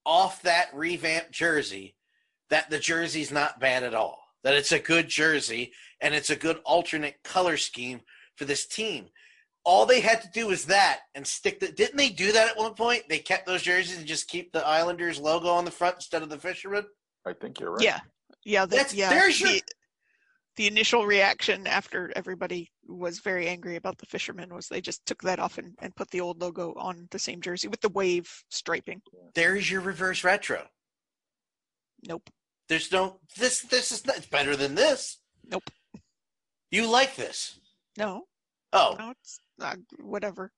off that revamped jersey, that the jersey's not bad at all. That it's a good jersey and it's a good alternate color scheme for this team. All they had to do was that and stick the didn't they do that at one point? They kept those jerseys and just keep the Islanders logo on the front instead of the fisherman? I think you're right. Yeah, Yeah, the, That's- yeah. there's your- the, the initial reaction after everybody was very angry about the fishermen was they just took that off and, and put the old logo on the same jersey with the wave striping. There's your reverse retro. Nope. There's no this. This is not, it's better than this. Nope. You like this? No, Oh, no, it's not, whatever.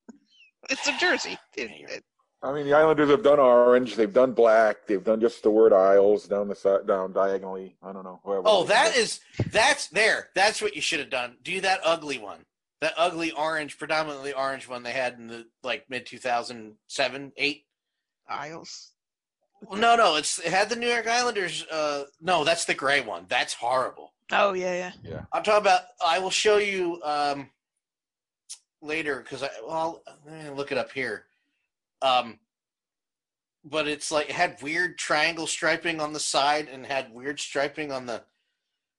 It's a jersey. It- it- I mean, the Islanders have done orange, they've done black, they've done just the word Isles down the side, down diagonally. I don't know. Whoever oh, that is that's there. That's what you should have done. Do that ugly one. That ugly orange, predominantly orange one they had in the like mid two thousand seven, eight. Isles. Well, no, no, it's it had the New York Islanders. Uh, no, that's the gray one. That's horrible. Oh yeah, yeah. I'm talking about. I will show you um, later because I well, let me look it up here. Um, but it's like it had weird triangle striping on the side and had weird striping on the.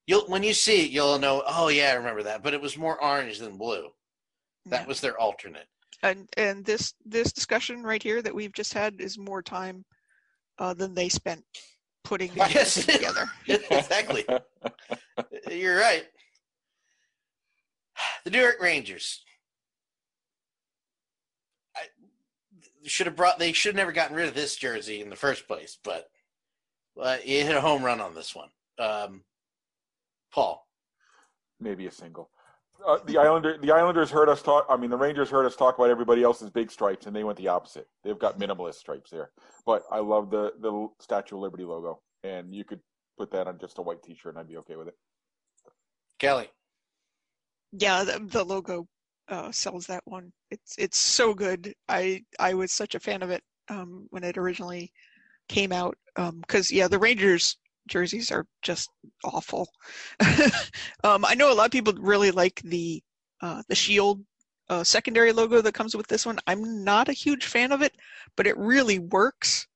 You'll when you see it, you'll know. Oh yeah, I remember that. But it was more orange than blue. That Yeah. was their alternate. and and this this discussion right here that we've just had is more time uh, than they spent putting the Yes. together. exactly. You're right. The New York Rangers. Should have brought. They should have never gotten rid of this jersey in the first place. But uh, you hit a home run on this one, um, Paul. maybe a single. Uh, the Islander, the Islanders heard us talk. I mean, the Rangers heard us talk about everybody else's big stripes, and they went the opposite. They've got minimalist stripes there. But I love the the Statue of Liberty logo, and you could put that on just a white T-shirt, and I'd be okay with it. Kelly. Yeah, the, the logo uh, sells that one. It's it's so good. I I was such a fan of it um, when it originally came out. Because yeah, the Rangers jerseys are just awful. um, I know a lot of people really like the uh, the shield uh, secondary logo that comes with this one. I'm not a huge fan of it, but it really works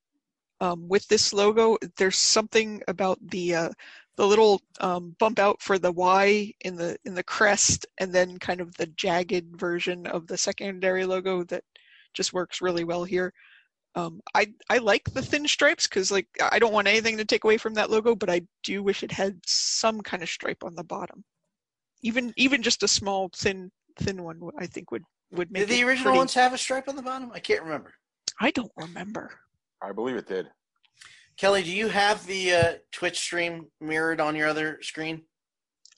um, with this logo. There's something about the uh, the little um, bump out for the Y in the in the crest, and then kind of the jagged version of the secondary logo that just works really well here. Um, I I like the thin stripes because like I don't want anything to take away from that logo, but I do wish it had some kind of stripe on the bottom. Even even just a small thin thin one, I think would would make Did the it original pretty- ones have a stripe on the bottom? I can't remember. I don't remember. I believe it did. Kelly, do you have the uh, Twitch stream mirrored on your other screen?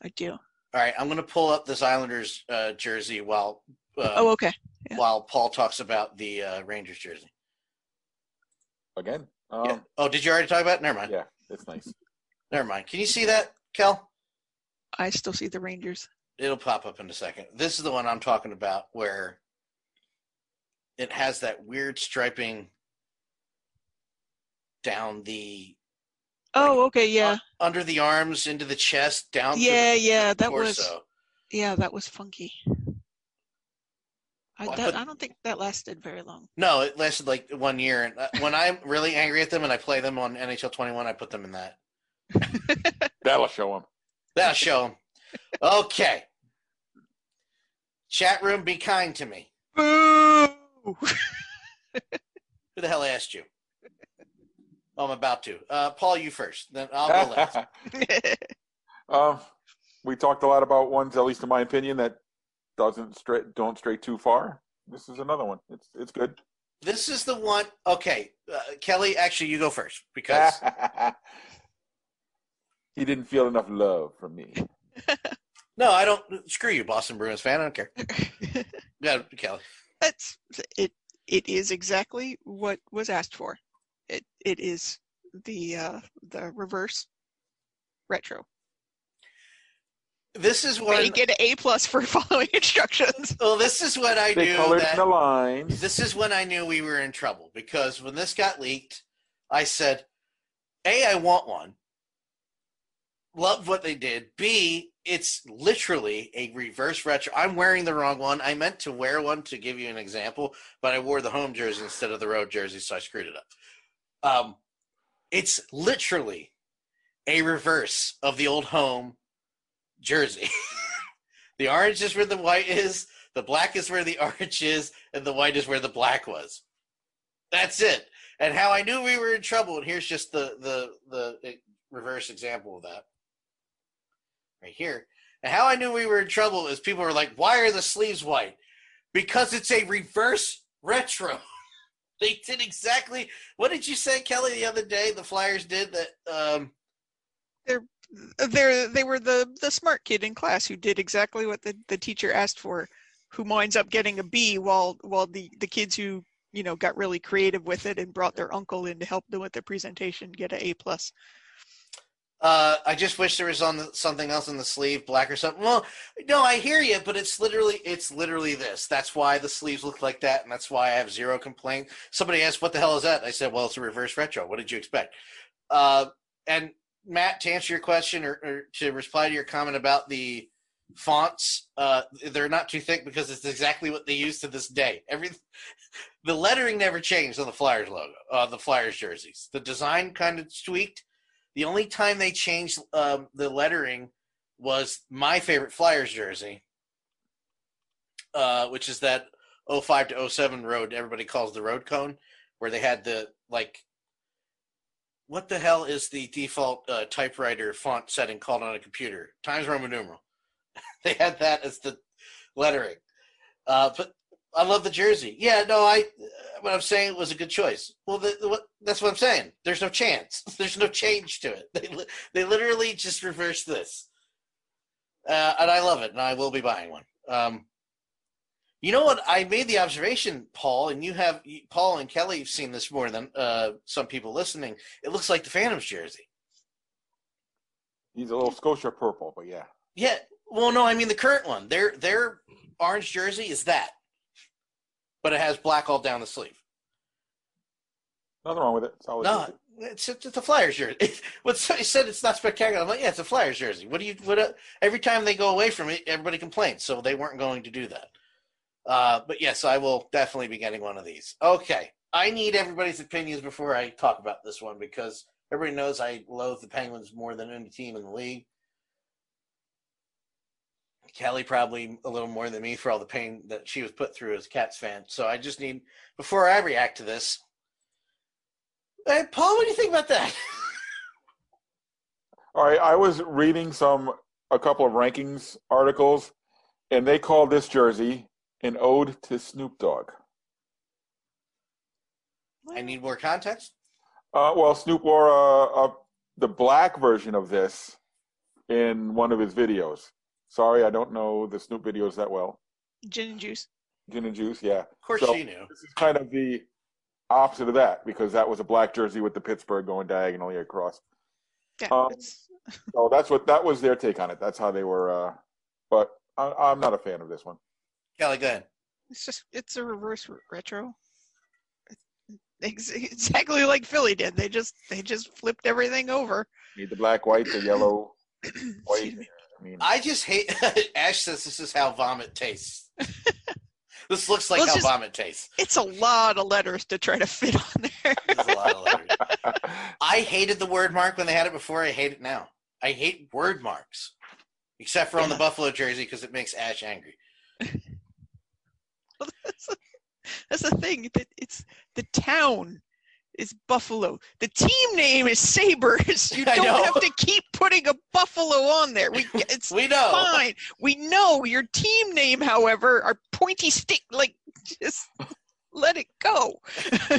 I do. All right, I'm going to pull up this Islanders uh, jersey while uh, oh, okay. yeah. while Paul talks about the uh, Rangers jersey. Again, um, yeah. Oh, did you already talk about it? Never mind. yeah, it's nice. Never mind. Can you see that, Kel? I still see the Rangers. It'll pop up in a second. This is the one I'm talking about where it has that weird striping down the Oh, okay. Yeah. under the arms into the chest down Yeah, the, yeah, the that was- torso. Yeah, that was funky. I, Well, that, put- I don't think that lasted very long. No, it lasted like one year. And uh, when I'm really angry at them and I play them on NHL 21, I put them in that. That'll show them. That'll show them. Okay. Chat room, be kind to me. Boo! Who the hell asked you? Oh, I'm about to. Uh, Paul, you first. Then I'll go last. um, we talked a lot about ones, at least in my opinion, that doesn't stray, don't stray too far. This is another one. It's it's good. This is the one. Okay, uh, Kelly. Actually, you go first because he didn't feel enough love from me. no, I don't. Screw you, Boston Bruins fan. I don't care. Yeah, Kelly. That's it. It is exactly what was asked for. It it is the uh, the reverse retro. This is But what. you get an A plus for following instructions. Well, this is what I They knew. colored that, the lines. this is when I knew we were in trouble because when this got leaked, I said, A, I want one. Love what they did. B, it's literally a reverse retro. I'm wearing the wrong one. I meant to wear one to give you an example, but I wore the home jersey instead of the road jersey, so I screwed it up. Um, it's literally a reverse of the old home jersey. the orange is where the white is, the black is where the orange is, and the white is where the black was. That's it. And how I knew we were in trouble, and here's just the the the reverse example of that. Right here. And how I knew we were in trouble is people were like, why are the sleeves white? Because it's a reverse retro. they did exactly what did you say, Kelly, the other day? The Flyers did that. Um, They're they're they were the the smart kid in class who did exactly what the, the teacher asked for, who winds up getting a B while while the the kids who you know got really creative with it and brought their uncle in to help them with the presentation get a A plus. Uh, I just wish there was on the, something else in the sleeve, black or something. Well, no, I hear you, but it's literally it's literally this. That's why the sleeves look like that, and that's why I have zero complaint. Somebody asked, "What the hell is that?" I said, "Well, it's a reverse retro. What did you expect?" Uh, and Matt, to answer your question or, or to reply to your comment about the fonts, uh, they're not too thick because it's exactly what they use to this day. Every the lettering never changed on the Flyers logo, uh, the Flyers jerseys. The design kind of tweaked. The only time they changed um, the lettering was my favorite Flyers jersey, uh, which is that 05 to 07 road everybody calls the road cone, where they had the like. What the hell is the default uh, typewriter font setting called on a computer? Times Roman numeral. they had that as the lettering. Uh, but I love the jersey. Yeah, no, I. What I'm saying was a good choice. Well, the, what, that's what I'm saying. There's no chance. There's no change to it. They they literally just reversed this, uh, and I love it, and I will be buying one. Um, you know what? I made the observation, Paul, and you have Paul and Kelly have seen this more than uh, some people listening. It looks like the Phantom's jersey. He's a little Scotia purple, but yeah. Yeah. Well, no, I mean the current one. Their their orange jersey is that, but it has black all down the sleeve. Nothing wrong with it. It's always No, it's it's a Flyers jersey. What somebody said it's not spectacular. I'm like, yeah, it's a Flyers jersey. What do you? What? uh, every time they go away from it, everybody complains. So they weren't going to do that. Uh, but yes, I will definitely be getting one of these. Okay, I need everybody's opinions before I talk about this one because everybody knows I loathe the Penguins more than any team in the league. Kelly probably a little more than me for all the pain that she was put through as a Cats fan. So I just need before I react to this. Hey, Paul, what do you think about that? All right, I was reading some a couple of rankings articles, and they called this jersey an ode to Snoop Dogg. I need more context. Uh, well, Snoop wore uh, uh, the black version of this in one of his videos. Sorry, I don't know the Snoop videos that well. Gin and juice. Gin and juice, yeah. Of course, So- she knew. This is kind of the opposite of that because that was a black jersey with the Pittsburgh going diagonally across. Yeah, Um, So that's what that was their take on it. That's how they were. Uh, but I, I'm not a fan of this one. Kelly, go ahead. it's just it's a reverse retro. Ex- Exactly like Philly did. They just they just flipped everything over. Need the black, white, the yellow, white. Excuse me. I mean, I just hate. Ash says this is how vomit tastes. this looks like Well, it's how just- vomit tastes. It's a lot of letters to try to fit on there. A lot of letters. I hated the word mark when they had it before. I hate it now. I hate word marks, except for on the Buffalo jersey because it makes Ash angry. that's, the, that's the thing. That it's the town is Buffalo. The team name is Sabres. You don't have to keep putting a Buffalo on there. We it's We know. fine. We know your team name, however, are pointy stick. Like just let it go.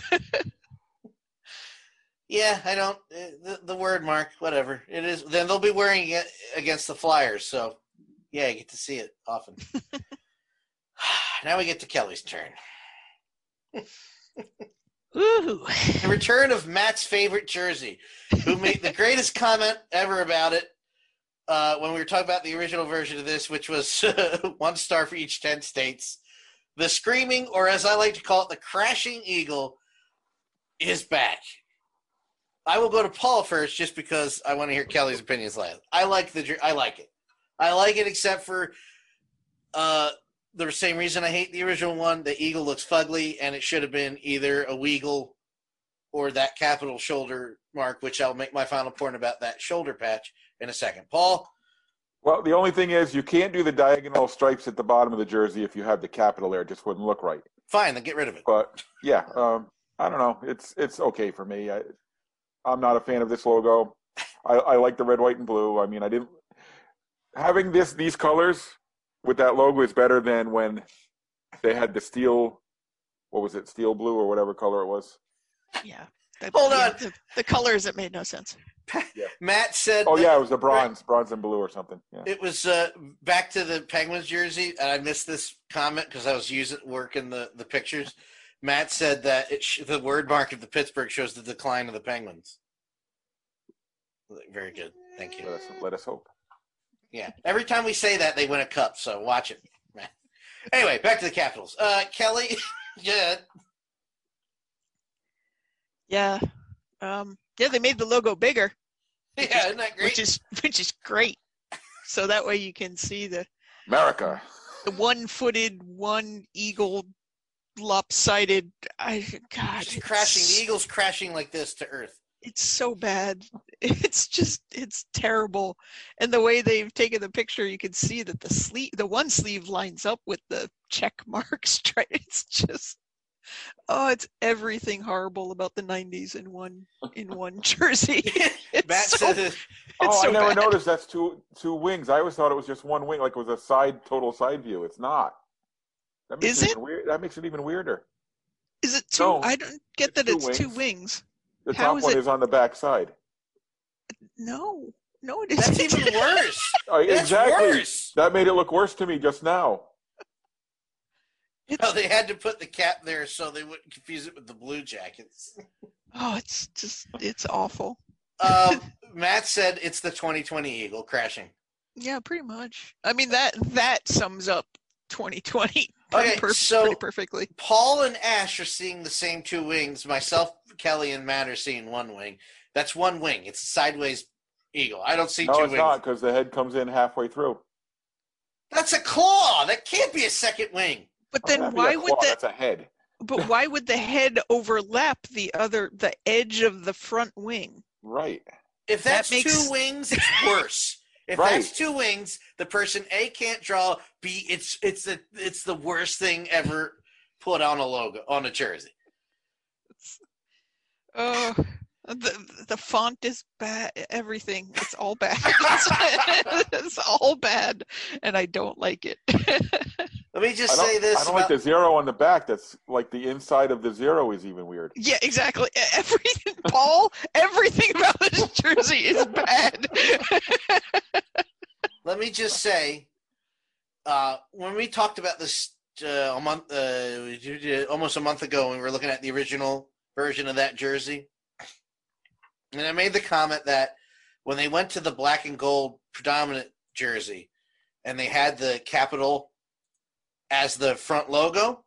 Yeah, I don't. uh, The, the word mark, whatever it is. Then they'll be wearing it against the Flyers. So, yeah, I get to see it often. now we get to Kelly's turn. Ooh. The return of Matt's favorite jersey, who made the greatest comment ever about it uh, when we were talking about the original version of this, which was one star for each 10 states. The screaming, or as I like to call it, the crashing eagle, is back. I will go to Paul first just because I want to hear Kelly's opinions last. I like the I like it. I like it except for uh, the same reason I hate the original one. The eagle looks fugly, and it should have been either a weagle or that capital shoulder mark, which I'll make my final point about that shoulder patch in a second. Paul, well, the only thing is you can't do the diagonal stripes at the bottom of the jersey if you have the capital there. It just wouldn't look right. fine, then get rid of it. But yeah, um, I don't know. It's it's okay for me. I, I'm not a fan of this logo. I, I like the red, white, and blue. I mean, I didn't having this these colors with that logo is better than when they had the steel. What was it? Steel blue or whatever color it was. Yeah. The, Hold yeah, on. The, the colors that made no sense. Matt said. Oh that yeah, it was the bronze, bronze and blue or something. Yeah. It was uh, back to the Penguins jersey, and I missed this comment because I was using working the the pictures. Matt said that it sh- the word mark of the Pittsburgh shows the decline of the Penguins. Very good, thank you. Let us, let us hope. Yeah, every time we say that, they win a cup. So watch it. Anyway, back to the Capitals. Uh, Kelly, yeah, Yeah. Um, yeah, they made the logo bigger, yeah, isn't that great? which is which is great. So that way you can see the America. the one-footed, one eagle, lopsided. I God, Just crashing. The Eagles crashing like this to Earth. It's so bad. It's just it's terrible. And the way they've taken the picture, you can see that the sleeve, the one sleeve lines up with the check marks. Try- It's just oh, it's everything horrible about the '90s in one in one jersey. It's so, oh, it's Oh, so I never bad. noticed that's two two wings. I always thought it was just one wing, like it was a side total side view. It's not. That makes Is it, it? Weird. That makes it even weirder. Is it two? No, I don't get it's that two it's two wings. Wings. The How top is one it- is on the back side. No, no, it that's even worse. Oh, That's exactly. worse. That made it look worse to me just now. It's- Oh, they had to put the cap there so they wouldn't confuse it with the Blue Jackets. oh, it's just it's awful. Um, Matt said it's the 2020 Eagle crashing. Yeah, pretty much. I mean that that sums up 2020 pretty, Okay, per- so- perfectly. Paul and Ash are seeing the same two wings. Myself, Kelly, and Matt are seeing one wing. That's one wing. It's a sideways eagle. I don't see No, two it's wings. not because the head comes in halfway through. That's a claw. That can't be a second wing. But Oh, then that'd why a would claw, the That's a head. but why would the head overlap the other the edge of the front wing? Right. If That that's makes- two wings, it's worse. If Right. that's two wings, the person A can't draw. B, it's it's the it's the worst thing ever put on a logo on a jersey. Oh, the the font is bad. Everything it's all bad. it's all bad, and I don't like it. Let me just say this I don't about like the zero on the back. That's like the inside of the zero is even weird. yeah, exactly. Everything, Paul. Everything about this jersey is bad. let me just say, uh, when we talked about this uh, a month, uh, almost a month ago, when we were looking at the original version of that jersey, and I made the comment that when they went to the black and gold predominant jersey, and they had the capital as the front logo,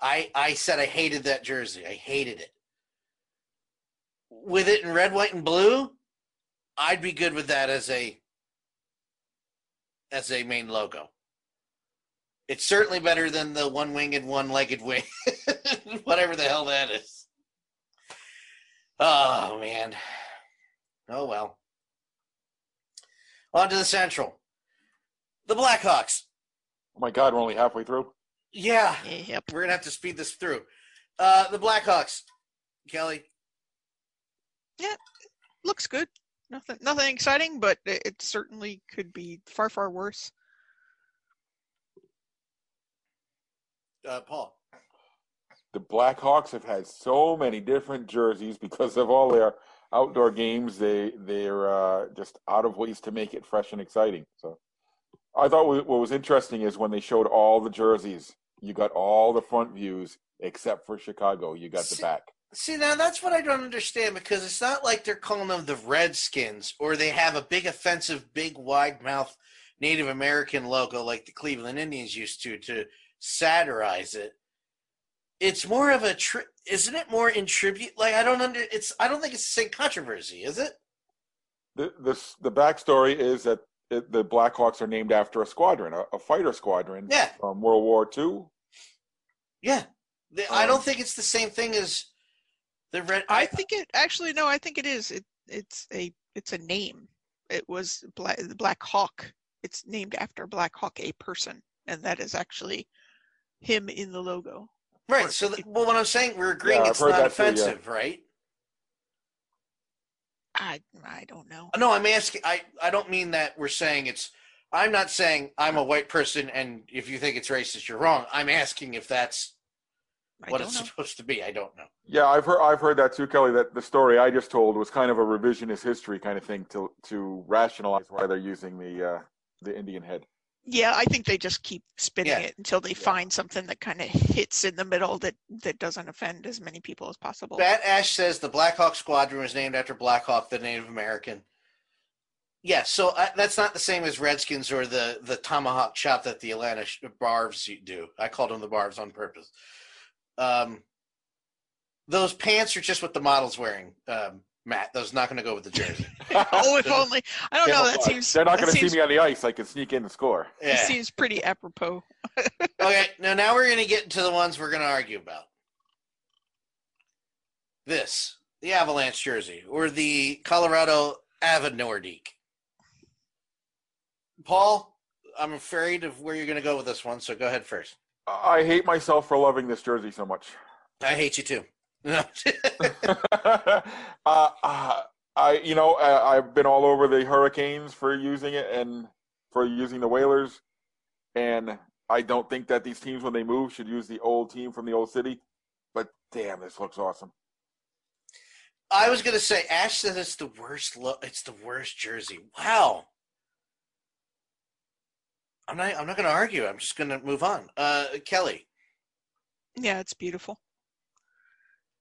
I I said I hated that jersey. I hated it. With it in red, white, and blue, I'd be good with that as a as a main logo. It's certainly better than the one winged, one legged wing, whatever the hell that is. Oh man. Oh well. On to the Central. The Blackhawks. Oh my God, we're only halfway through. Yeah, yep. we're gonna have to speed this through. Uh, the Blackhawks. Kelly. Yeah, looks good. Nothing, nothing exciting, but it, it certainly could be far, far worse. Uh, Paul. The Blackhawks have had so many different jerseys because of all their outdoor games. They they're uh, just out of ways to make it fresh and exciting. So I thought what what was interesting is when they showed all the jerseys, you got all the front views except for Chicago. You got the back. See, now that's what I don't understand because it's not like they're calling them the Redskins or they have a big offensive, big wide mouth Native American logo like the Cleveland Indians used to to satirize it. It's more of a tri- isn't it more in tribute? Like I don't under it's I don't think it's the same controversy, is it? The the the backstory is that it, the Blackhawks are named after a squadron, a, a fighter squadron Yeah, from World War II. yeah. The- I Um, don't think it's the same thing as the red. I think it actually no, I think it is. It it's a it's a name. It was Black the Black Hawk. It's named after Black Hawk, a person, and that is actually him in the logo. Right. So, the, well, what I'm saying, we're agreeing Yeah, I've it's heard not that too, yeah. offensive, right? I I don't know. No, I'm asking. I I don't mean that we're saying it's. I'm not saying I'm a white person, and if you think it's racist, you're wrong. I'm asking if that's I what don't it's know. supposed to be. I don't know. Yeah, I've heard I've heard that too, Kelly. That the story I just told was kind of a revisionist history kind of thing to to rationalize why they're using the uh, the Indian head. Yeah, I think they just keep spinning Yeah. it until they find something that kind of hits in the middle that that doesn't offend as many people as possible. Bat Ash says the Black Hawk Squadron was named after Black Hawk, the Native American. Yes, so uh, that's not the same as Redskins or the the tomahawk chop that the Atlanta sh- Barbs do. I called them the Barbs on purpose. Um, those pants are just what the model's wearing, um, Matt. Those not going to go with the jersey. oh, if only. I don't know. That seems. They're not going to seems, see me on the ice. I can sneak in and score. Yeah. It seems pretty apropos. Okay, now now we're going to get into the ones we're going to argue about. This, the Avalanche jersey, or the Colorado Ava Nordique. Paul, I'm afraid of where you're going to go with this one, so go ahead first. I hate myself for loving this jersey so much. I hate you too. No. uh, uh, I, you know, uh, I've been all over the Hurricanes for using it and for using the Whalers, and I don't think that these teams, when they move, should use the old team from the old city. But damn, this looks awesome. I was going to say, Ash said it's the worst look. It's the worst jersey. Wow. I'm not. I'm not going to argue. I'm just going to move on. Uh, Kelly. Yeah, it's beautiful.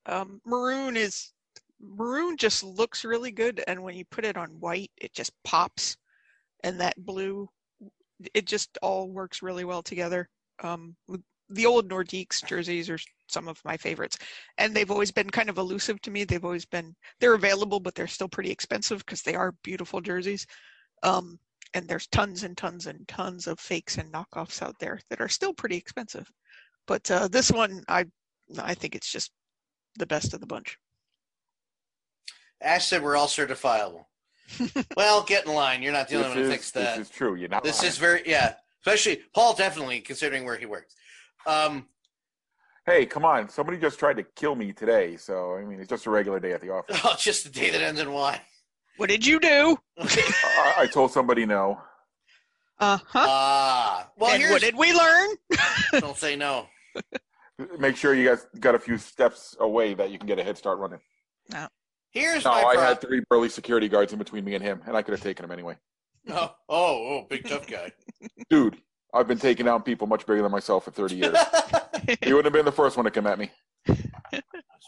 Um, maroon is maroon just looks really good, and when you put it on white, it just pops. And that blue, it just all works really well together. Um, the old Nordiques jerseys are some of my favorites, and they've always been kind of elusive to me. They've always been they're available, but they're still pretty expensive because they are beautiful jerseys. Um, and there's tons and tons and tons of fakes and knockoffs out there that are still pretty expensive. But uh, this one, I I think it's just the best of the bunch. Ash said we're all certifiable. well, get in line. You're not the only This one who thinks that. this is true. You're not. This lying. is very yeah. Especially Paul, definitely considering where he works. Um, Hey, come on! Somebody just tried to kill me today, so I mean, it's just a regular day at the office. oh, just a day that ends in Y. What did you do? I, I told somebody no. Uh huh. Ah, well, and here's, what did we learn? don't say no. Make sure you guys got a few steps away that you can get a head start running. No. Here's No, my I pro- had three burly security guards in between me and him, and I could have taken him anyway. Oh, oh, oh, big tough guy. Dude, I've been taking down people much bigger than myself for 30 years. he wouldn't have been the first one to come at me.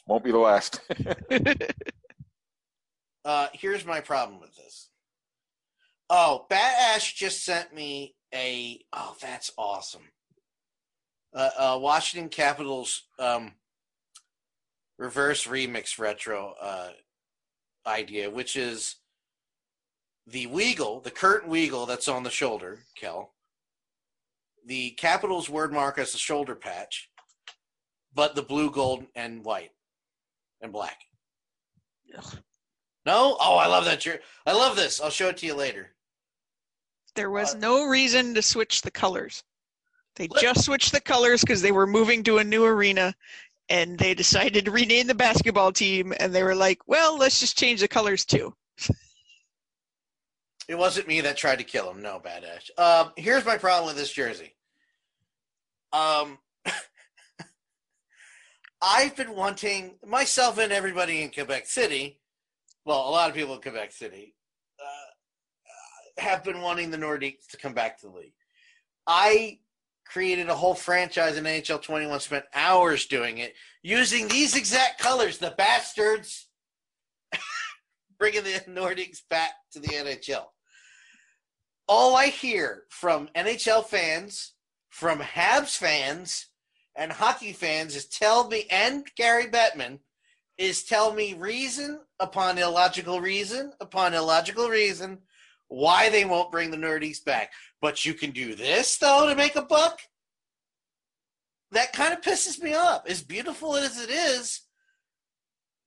Won't be the last. uh, here's my problem with this. Oh, Bat Ash just sent me a. Oh, that's awesome. Uh, uh, Washington Capitals um, reverse remix retro uh, idea, which is the Weagle, the Kurt Weagle that's on the shoulder, Kel. The Capitals word mark as the shoulder patch, but the blue, gold, and white, and black. No? Oh, I love that shirt. I love this. I'll show it to you later. there was no reason to switch the colors. They just switched the colors because they were moving to a new arena and they decided to rename the basketball team and they were like, well, let's just change the colors too. It wasn't me that tried to kill him. No, Bad Ash. Um, here's my problem with this jersey. Um, I've been wanting myself and everybody in Quebec City. Well, a lot of people in Quebec City uh, have been wanting the Nordiques to come back to the league. I created a whole franchise in NHL 21, spent hours doing it using these exact colors. The bastards bringing the Nordiques back to the NHL. All I hear from NHL fans, from Habs fans, and hockey fans is tell me, and Gary Bettman, is tell me reason upon illogical reason upon illogical reason why they won't bring the Nordiques back. But you can do this, though, to make a buck? That kind of pisses me off. As beautiful as it is,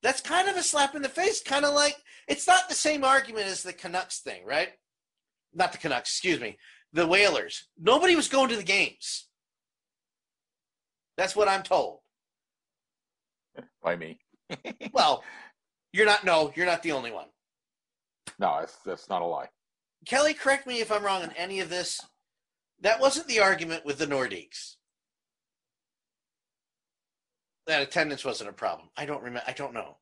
that's kind of a slap in the face. Kind of like it's not the same argument as the Canucks thing, right? Not the Canucks, excuse me. The Whalers. Nobody was going to the games. That's what I'm told. By me. Well, you're not. No, you're not the only one. No, that's that's not a lie. Kelly, correct me if I'm wrong on any of this. That wasn't the argument with the Nordiques. That attendance wasn't a problem. I don't remember. I don't know.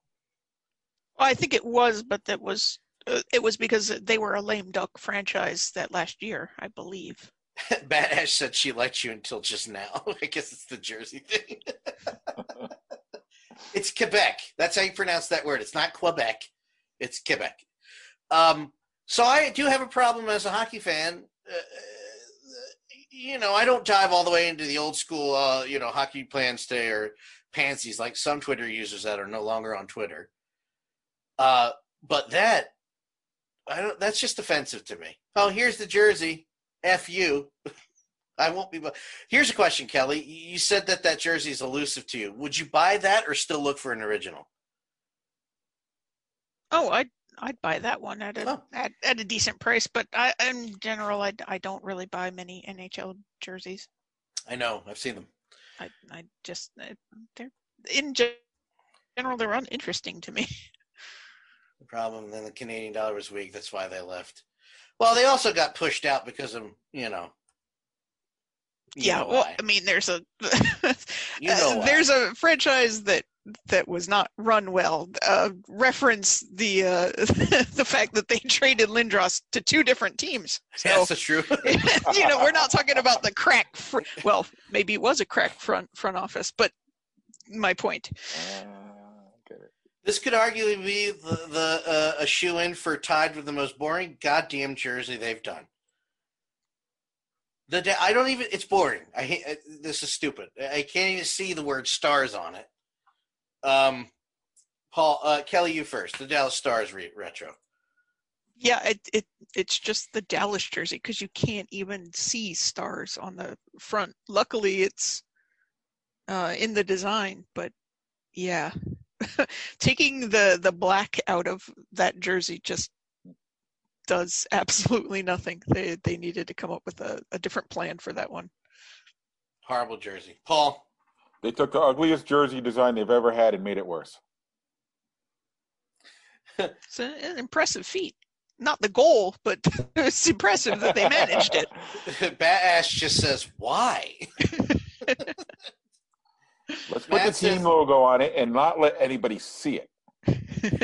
Well, I think it was, but that was uh, it was because they were a lame duck franchise that last year, I believe. Bad Ash said she liked you until just now. I guess it's the Jersey thing. it's Quebec. That's how you pronounce that word. It's not Quebec. It's Quebec. Um, so I do have a problem as a hockey fan. Uh, you know, I don't dive all the way into the old school, uh, you know, hockey plans today or pansies like some Twitter users that are no longer on Twitter. Uh, but that, I don't. That's just offensive to me. Oh, here's the jersey. F you. I won't be. Here's a question, Kelly. You said that that jersey is elusive to you. Would you buy that or still look for an original? Oh, I'd I'd buy that one at a Oh. at, at a decent price, but I in general I, I don't really buy many NHL jerseys. I know. I've seen them. I I just uh, they're in general they're uninteresting to me. The problem. Then the Canadian dollar was weak. That's why they left. Well, they also got pushed out because of you know. you yeah, know well, why. I mean, there's a You know uh, there's a franchise that that was not run well. Uh, reference the uh, the fact that they traded Lindros to two different teams. So Yes, that's true. you know, we're not talking about the crack. Fr- well, maybe it was a crack front front office, but my point. Uh. This could arguably be the, the uh, a shoe in for tied with the most boring goddamn jersey they've done. The I don't even. It's boring. I hate. uh, This is stupid. I can't even see the word stars on it. Um, Paul uh, Kelly, you first. The Dallas Stars re- retro. Yeah, it, it it's just the Dallas jersey because you can't even see stars on the front. Luckily, it's uh, in the design, but yeah, taking the the black out of that jersey just does absolutely nothing. They they needed to come up with a, a different plan for that one. Horrible jersey. Paul. They took the ugliest jersey design they've ever had and made it worse. It's an impressive feat. Not the goal, but it's impressive that they managed it. Bat Ash just says why. Let's put Matt the team says- logo on it and not let anybody see it.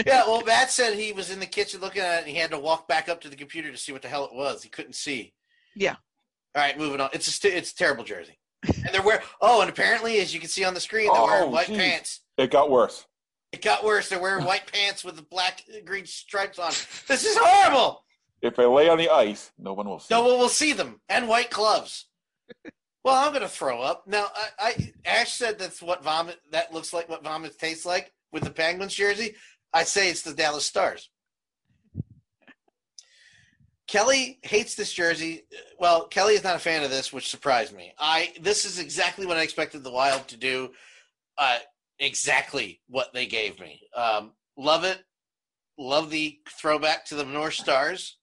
yeah, well, Matt said he was in the kitchen looking at it, and he had to walk back up to the computer to see what the hell it was. He couldn't see. Yeah. All right, moving on. It's a st- it's a terrible jersey, and they're wearing. Oh, and apparently, as you can see on the screen, they're wearing Oh, white geez. pants. It got worse. It got worse. They're wearing white pants with the black green stripes on. This is horrible. If they lay on the ice, no one will see. No one will see them, and white gloves. Well, I'm gonna throw up now. I, I Ash said that's what vomit. That looks like what vomit tastes like with the Penguins jersey. I say it's the Dallas Stars. Kelly hates this jersey. Well, Kelly is not a fan of this, which surprised me. I this is exactly what I expected the Wild to do. Uh, exactly what they gave me. Um, love it. Love the throwback to the North Stars.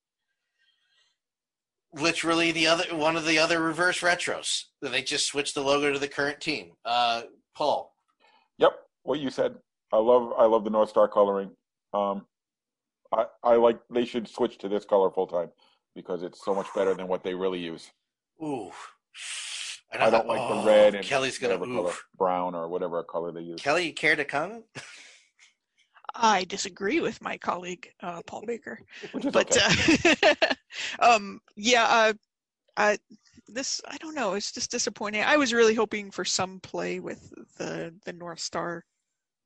Literally the other one of the other reverse retros. They just switched the logo to the current team. Uh, Paul. Yep, what you said. I love I love the North Star coloring. Um, I I like they should switch to this color full time because it's so much better than what they really use. Ooh. And I don't like oh, the red and Kelly's gonna whatever color, brown or whatever color they use. Kelly, you care to comment? I disagree with my colleague uh, Paul Baker. But okay. uh, um yeah uh, I this I don't know it's just disappointing I was really hoping for some play with the the North Star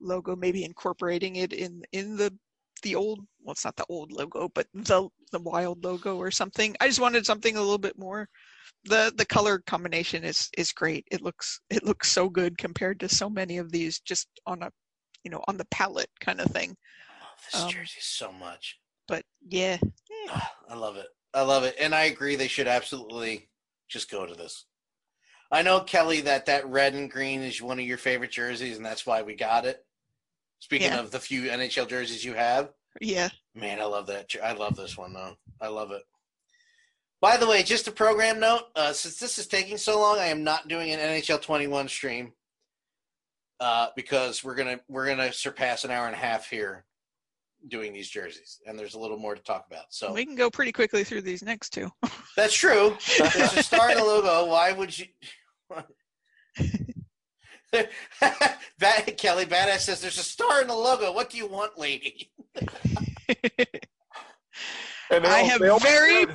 logo maybe incorporating it in in the the old well it's not the old logo but the the wild logo or something I just wanted something a little bit more the the color combination is is great it looks it looks so good compared to so many of these just on a you know on the palette kind of thing I love this Um, jersey so much. but yeah I love it. I love it. And I agree they should absolutely just go to this. I know, Kelly, that that red and green is one of your favorite jerseys, and that's why we got it. Speaking Yeah. of the few NHL jerseys you have, yeah man, I love that. I love this one, though. I love it. By the way, just a program note: uh, since this is taking so long, I am not doing an NHL 21 stream uh, because we're gonna we're gonna surpass an hour and a half here doing these jerseys, and there's a little more to talk about. So We can go pretty quickly through these next two. that's true. There's a star in the logo. Why would you? Bat- Kelly Badass says there's a star in the logo. What do you want, lady? And I have they very,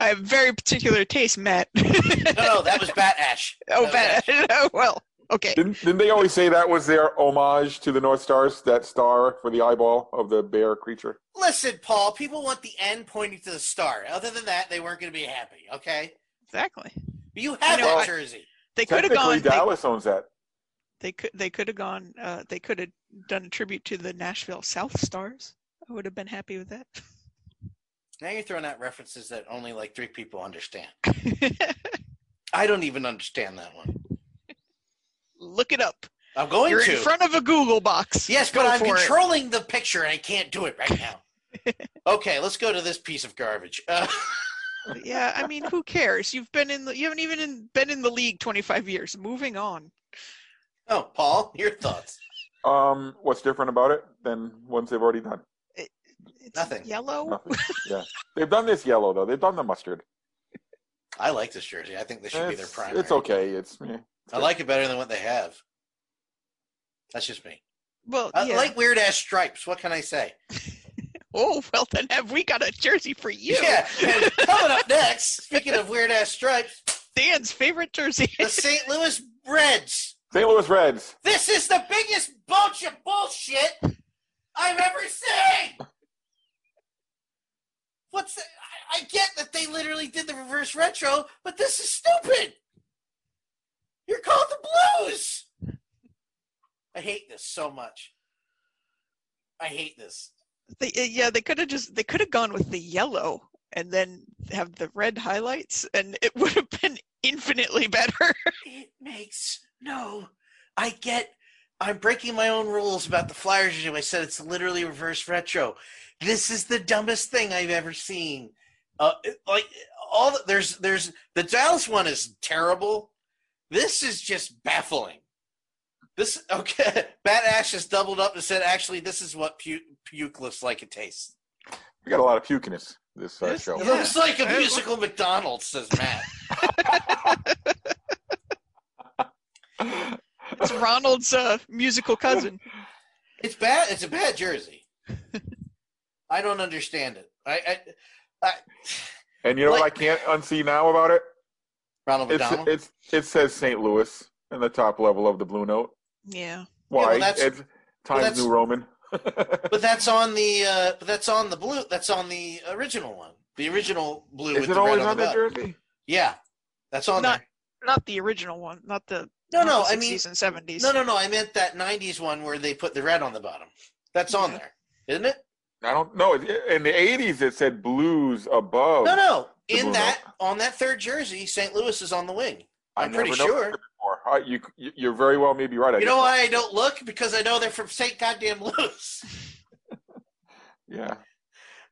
I have very particular taste, Matt. No, no, that was Bat Ash. oh, That was bad. Oh, well, okay. Didn't, didn't they always say that was their homage to the North Stars? That star for the eyeball of the bear creature. Listen, Paul, people want the end pointing to the star. Other than that, they weren't going to be happy, okay? Exactly. You have You know, that I- jersey. They could have Technically, gone. They, Dallas owns that. They could. They could have gone. Uh, they could have done a tribute to the Nashville South Stars. I would have been happy with that. Now you're throwing out references that only like three people understand. I don't even understand that one. Look it up. I'm going You're to. in front of a Google box. yes, Go but I'm for it. controlling the picture and I can't do it right now. okay, let's go to this piece of garbage. Uh, Yeah, I mean, who cares? You've been in the. You haven't even in, been in the league 25 years. Moving on. Oh, Paul, your thoughts? Um, what's different about it than ones they've already done? It's Nothing. Yellow. Nothing. yeah, they've done this yellow though. They've done the mustard. I like this jersey. I think this should be their It's, primary. it's okay. It's, eh, it's I good. like it better than what they have. That's just me. Well, I yeah. like weird ass stripes. What can I say? oh well, then have we got a jersey for you? Yeah. Coming up next, speaking of weird ass stripes, Dan's favorite jersey. the St. Louis Reds. St. Louis Reds. This is the biggest bunch of bullshit I've ever seen. What's the, I, I get that they literally did the reverse retro, but this is stupid. You're called the Blues. I hate this so much. I hate this. They, uh, yeah, they could have just they could have gone with the yellow and then have the red highlights, and it would have been infinitely better. It makes no. I get. I'm breaking my own rules about the Flyers issue. I said it's literally reverse retro. This is the dumbest thing I've ever seen. Uh, it- like all the, there's there's the Dallas one is terrible. This is just baffling. This okay. Bat Ash has doubled up and said, actually, this is what pu- puke looks like. It tastes. We got a lot of puke in this this uh, This- show. It Yeah. looks like a musical McDonald's, says Matt. It's Ronald's uh, musical cousin. It's bad. It's a bad jersey. I don't understand it. I, I, I And you know what I can't unsee now about it? Ronald It's McDonald. it's it says St. Louis in the top level of the blue note. Yeah. Why? well, that's- it's Times that's- New Roman. but that's on the. Uh, but that's on the blue. That's on the original one. The original blue Is with it the red always on, on the that butt. jersey? Yeah, that's on Not- there. Not the original one. Not the No, not no. I mean, and 70s. no, no, no. I meant that '90s one where they put the red on the bottom. That's on there, isn't it? I don't know. In the '80s, it said blues above. No, no. In blue that on that third jersey, St. Louis is on the wing. I I'm never pretty sure. Uh, you you- you're very well maybe right. I You just- know why I don't look? Because I know they're from St. Goddamn Louis. Yeah.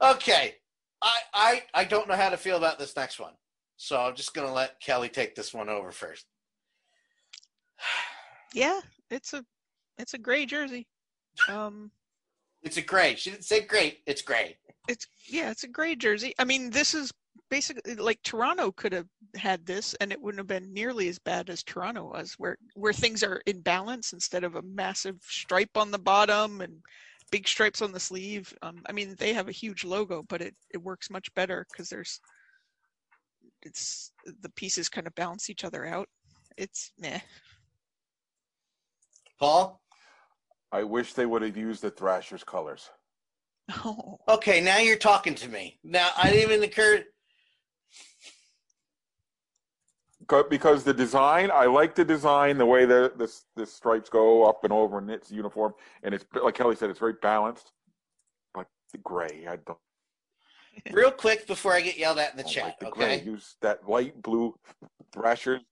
Okay. I, I I don't know how to feel about this next one. So I'm just gonna let Kelly take this one over first. Yeah, it's a it's a gray jersey. Um, It's a gray. She didn't say great, it's gray. it's yeah, it's a gray jersey. I mean, this is basically like Toronto could have had this, and it wouldn't have been nearly as bad as Toronto was, where where things are in balance instead of a massive stripe on the bottom and big stripes on the sleeve. Um, I mean, they have a huge logo, but it it works much better because there's it's the pieces kind of balance each other out. It's meh. Paul? I wish they would have used the Thrashers colors. Oh, Okay, now you're talking to me. Now I didn't even occur Co- Because the design, I like the design, the way the the, the stripes go up and over, and it's uniform, and it's like Kelly said, it's very balanced. But the gray, I don't real quick before I get yelled at in the don't chat, like the okay? gray. Use that light blue Thrashers.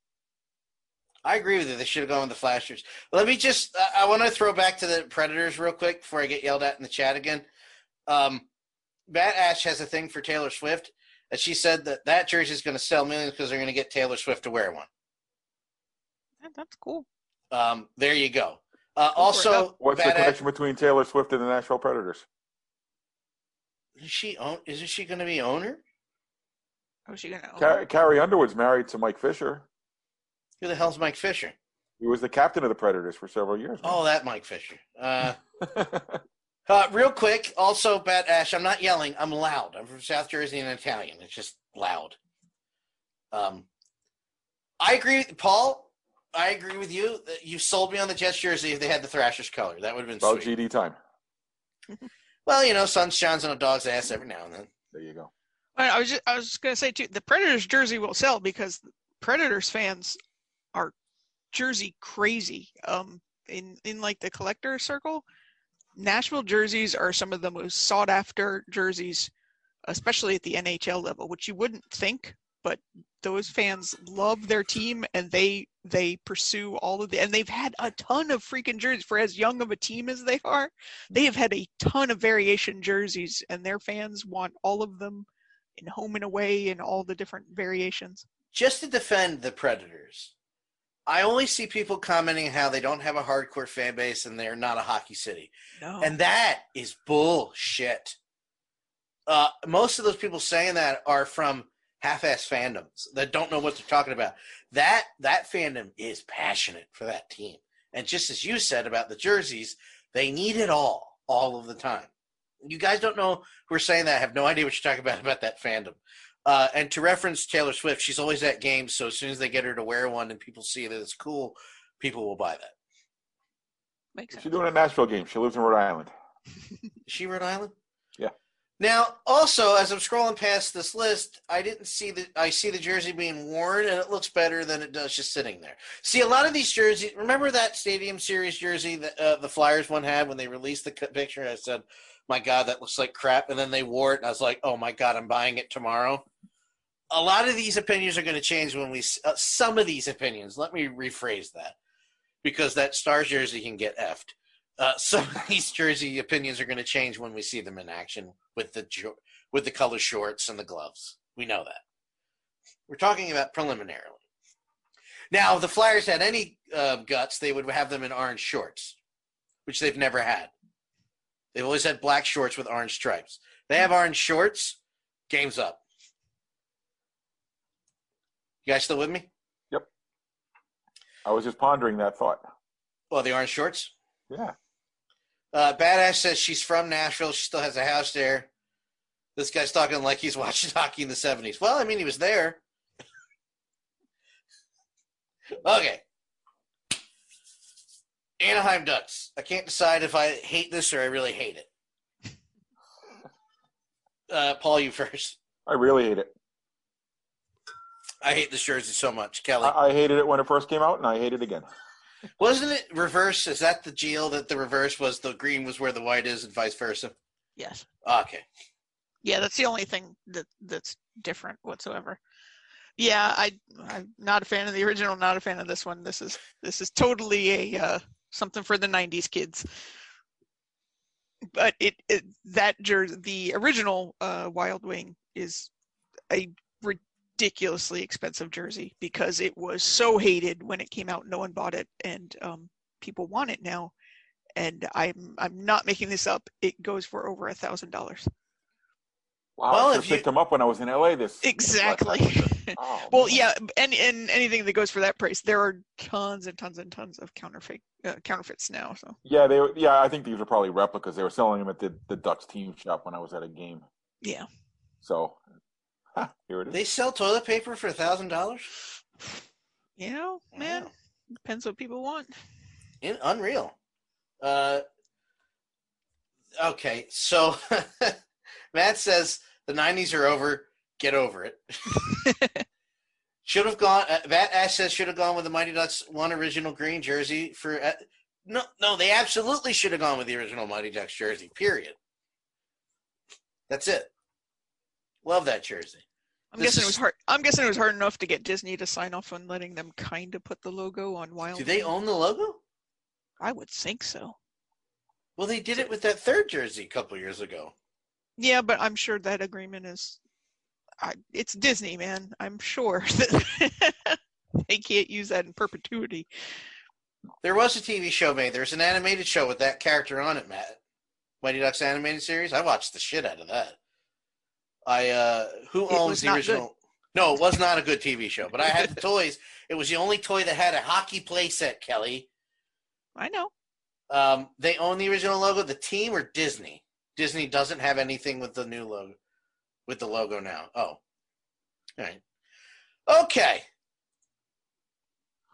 I agree with you. They should have gone with the flashers. Let me just, I I want to throw back to the Predators real quick before I get yelled at in the chat again. Um, Bat Ash has a thing for Taylor Swift, and she said that that jersey is going to sell millions because they're going to get Taylor Swift to wear one. yeah, that's cool. Um, there you go. Uh, also, What's the Bat Ash, connection between Taylor Swift and the Nashville Predators? Is she own? Isn't she going to be owner? How's she gonna? Car- Carrie Underwood's married to Mike Fisher. Who the hell's Mike Fisher? He was the captain of the Predators for several years. Oh, that Mike Fisher. Uh, uh, real quick, also, Bat Ash, I'm not yelling. I'm loud. I'm from South Jersey and Italian. It's just loud. Um, I agree, with Paul. I agree with you. that You sold me on the Jets jersey if they had the Thrashers color. That would have been About sweet. GD time. Well, you know, sun shines on a dog's ass every now and then. There you go. I was just, I was just gonna say too. The Predators jersey will sell because Predators fans are jersey crazy. Um, in in like the collector circle, Nashville jerseys are some of the most sought after jerseys, especially at the NHL level, which you wouldn't think, but those fans love their team and they they pursue all of the and they've had a ton of freaking jerseys for as young of a team as they are. They have had a ton of variation jerseys and their fans want all of them in home and away and all the different variations. Just to defend the Predators, I only see people commenting how they don't have a hardcore fan base and they're not a hockey city. No. And that is bullshit. Uh, most of those people saying that are from half-ass fandoms that don't know what they're talking about. That that fandom is passionate for that team. And just as you said about the jerseys, they need it all, all of the time. You guys don't know who are saying that. I have no idea what you're talking about about that fandom. Uh, and to reference Taylor Swift, she's always at games, so as soon as they get her to wear one and people see that it's cool, people will buy that. Makes sense. She's doing a Nashville game. She lives in Rhode Island. Is she Rhode Island? Yeah. Now, also, as I'm scrolling past this list, I didn't see the. I see the jersey being worn, and it looks better than it does just sitting there. See, a lot of these jerseys. Remember that Stadium Series jersey that uh, the Flyers one had when they released the c- picture? I said, "My God, that looks like crap," and then they wore it, and I was like, "Oh my God, I'm buying it tomorrow." A lot of these opinions are going to change when we. Uh, some of these opinions. Let me rephrase that, because that Stars jersey can get effed. Uh, some of these jersey opinions are going to change when we see them in action with the with the color shorts and the gloves. We know that. We're talking about preliminarily. Now, if the Flyers had any uh, guts, they would have them in orange shorts, which they've never had. They've always had black shorts with orange stripes. They have orange shorts. Game's up. You guys still with me? Yep. I was just pondering that thought. Well, the orange shorts. Yeah. Uh, Badass says she's from Nashville. She still has a house there. This guy's talking like he's watching hockey in the 70s. Well, I mean, he was there. okay. Anaheim Ducks. I can't decide if I hate this or I really hate it. Uh, Paul, you first. I really hate it. I hate this jersey so much. Kelly. I, I hated it when it first came out, and I hate it again. Wasn't it reverse? Is that the deal that the reverse was the green was where the white is and vice versa? Yes. Okay. Yeah, that's the only thing that that's different whatsoever. Yeah, I I'm not a fan of the original, not a fan of this one. This is this is totally a uh, something for the '90s kids. But it, it that jersey, the original uh, Wild Wing, is a ridiculously expensive jersey because it was so hated when it came out. No one bought it, and um, people want it now. And I'm I'm not making this up. It goes for over a thousand dollars. Wow, Well, I if just you- picked them up when I was in LA. This Exactly. Oh, well, man. yeah, and and anything that goes for that price, there are tons and tons and tons of counterfeit uh, counterfeits now. So Yeah, they. were- Yeah, I think these are probably replicas. They were selling them at the the Ducks team shop when I was at a game. yeah, So, ha, here it is. They sell toilet paper for a thousand dollars? you know, man, Wow. depends what people want. In, unreal. Uh, okay, so Matt says the '90s are over. Get over it. should have gone. Uh, Matt Ash says should have gone with the Mighty Ducks one original green jersey for. Uh, no, no, they absolutely should have gone with the original Mighty Ducks jersey. Period. That's it. Love that jersey. I'm This guessing it is- was hard. I'm guessing it was hard enough to get Disney to sign off on letting them kind of put the logo on Wild. Do they own the logo? I would think so. Well, they did it with that third jersey a couple years ago. Yeah, but I'm sure that agreement is. I, it's Disney, man. I'm sure that they can't use that in perpetuity. There was a TV show made. There's an animated show with that character on it, Matt. Mighty Ducks animated series. I watched the shit out of that. I uh who It owns the not original? No, it was not a good TV show, but I had the toys. It was the only toy that had a hockey playset, Kelly. I know. Um, they own the original logo, the team or Disney. Disney doesn't have anything with the new logo, with the logo now. Oh, all right. Okay.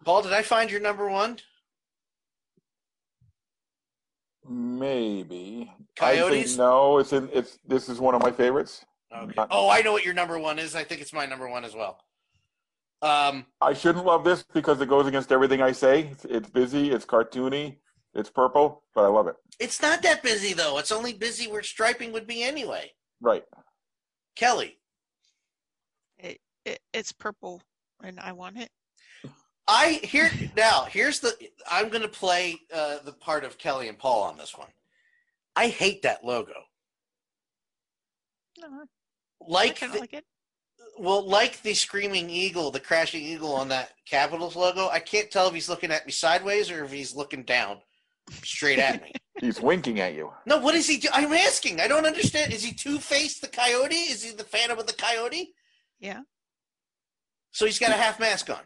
Paul, did I find your number one? Maybe. I'd say Coyotes? no, it's in. It's this is one of my favorites. Okay. Oh, I know what your number one is. I think it's my number one as well. Um, I shouldn't love this because it goes against everything I say. It's, it's busy, it's cartoony, it's purple, but I love it. it's not that busy though. It's only busy where striping would be anyway. Right. Kelly, It, it, it's purple, and I want it. I here now. Here's the. I'm going to play uh, the part of Kelly and Paul on this one. I hate that logo. No, I Like, the, like it. well, like the screaming eagle, the crashing eagle on that Capitals logo. I can't tell if he's looking at me sideways or if he's looking down, straight at me. He's winking at you. No, what is he do? I'm asking. I don't understand. Is he Two Face the Coyote? Is he the Phantom of the Coyote? Yeah. So he's got a half mask on.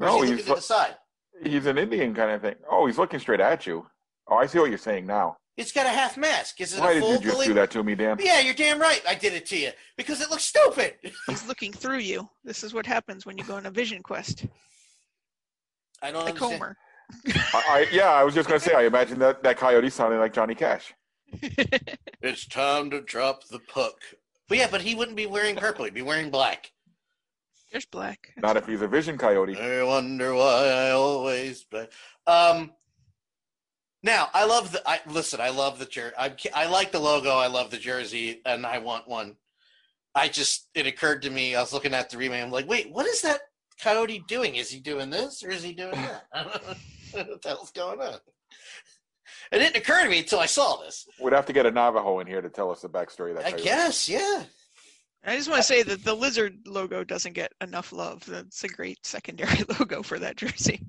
Or No, he he's looking to the side? he's an Indian kind of thing. Oh, he's looking straight at you. Oh, I see what you're saying now. It's got a half mask. Is it Why a did full you just Billy- do that to me, Dan? Yeah, you're damn right. I did it to you because it looks stupid. He's looking through you. This is what happens when you go on a vision quest. I don't Like understand. Homer. I, I yeah, I was just gonna say. I imagine that that coyote sounding like Johnny Cash. It's time to drop the puck. But yeah, but he wouldn't be wearing purple. He'd be wearing black. There's black. Not if he's a vision coyote. I wonder why I always. Play. Um. Now I love the. I listen. I love the jersey. I I like the logo. I love the jersey, and I want one. I just it occurred to me. I was looking at the remake. I'm like, wait, what is that coyote doing? Is he doing this or is he doing that? I don't know what the hell's going on. It didn't occur to me until I saw this. We'd have to get a Navajo in here to tell us the backstory of that. I coyote. guess, yeah. I just want to say that the lizard logo doesn't get enough love. That's a great secondary logo for that jersey.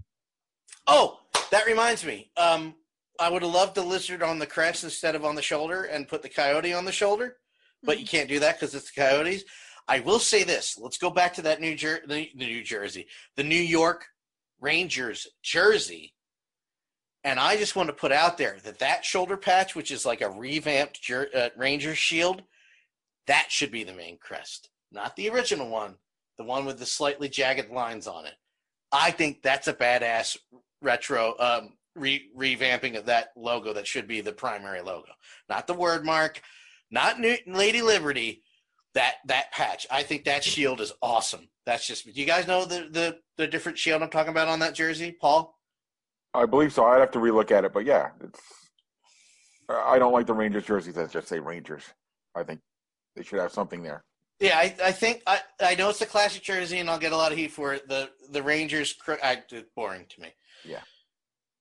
Oh, that reminds me. Um, I would have loved the lizard on the crest instead of on the shoulder and put the coyote on the shoulder, but you can't do that because it's the coyotes. I will say this. Let's go back to that New Jer- the, the New Jersey, the New York Rangers jersey. And I just want to put out there that that shoulder patch, which is like a revamped jer- uh, Ranger shield, that should be the main crest, not the original one, the one with the slightly jagged lines on it. I think that's a badass retro um, re- revamping of that logo that should be the primary logo, not the word mark, not New- Lady Liberty. That that patch, I think that shield is awesome. That's just. Do you guys know the the the different shield I'm talking about on that jersey, Paul? I believe so. I'd have to relook at it, but yeah, it's. I don't like the Rangers jerseys that just say Rangers. I think they should have something there. Yeah, I, I think I, I know it's a classic jersey, and I'll get a lot of heat for it. The the Rangers, I, it's boring to me. Yeah.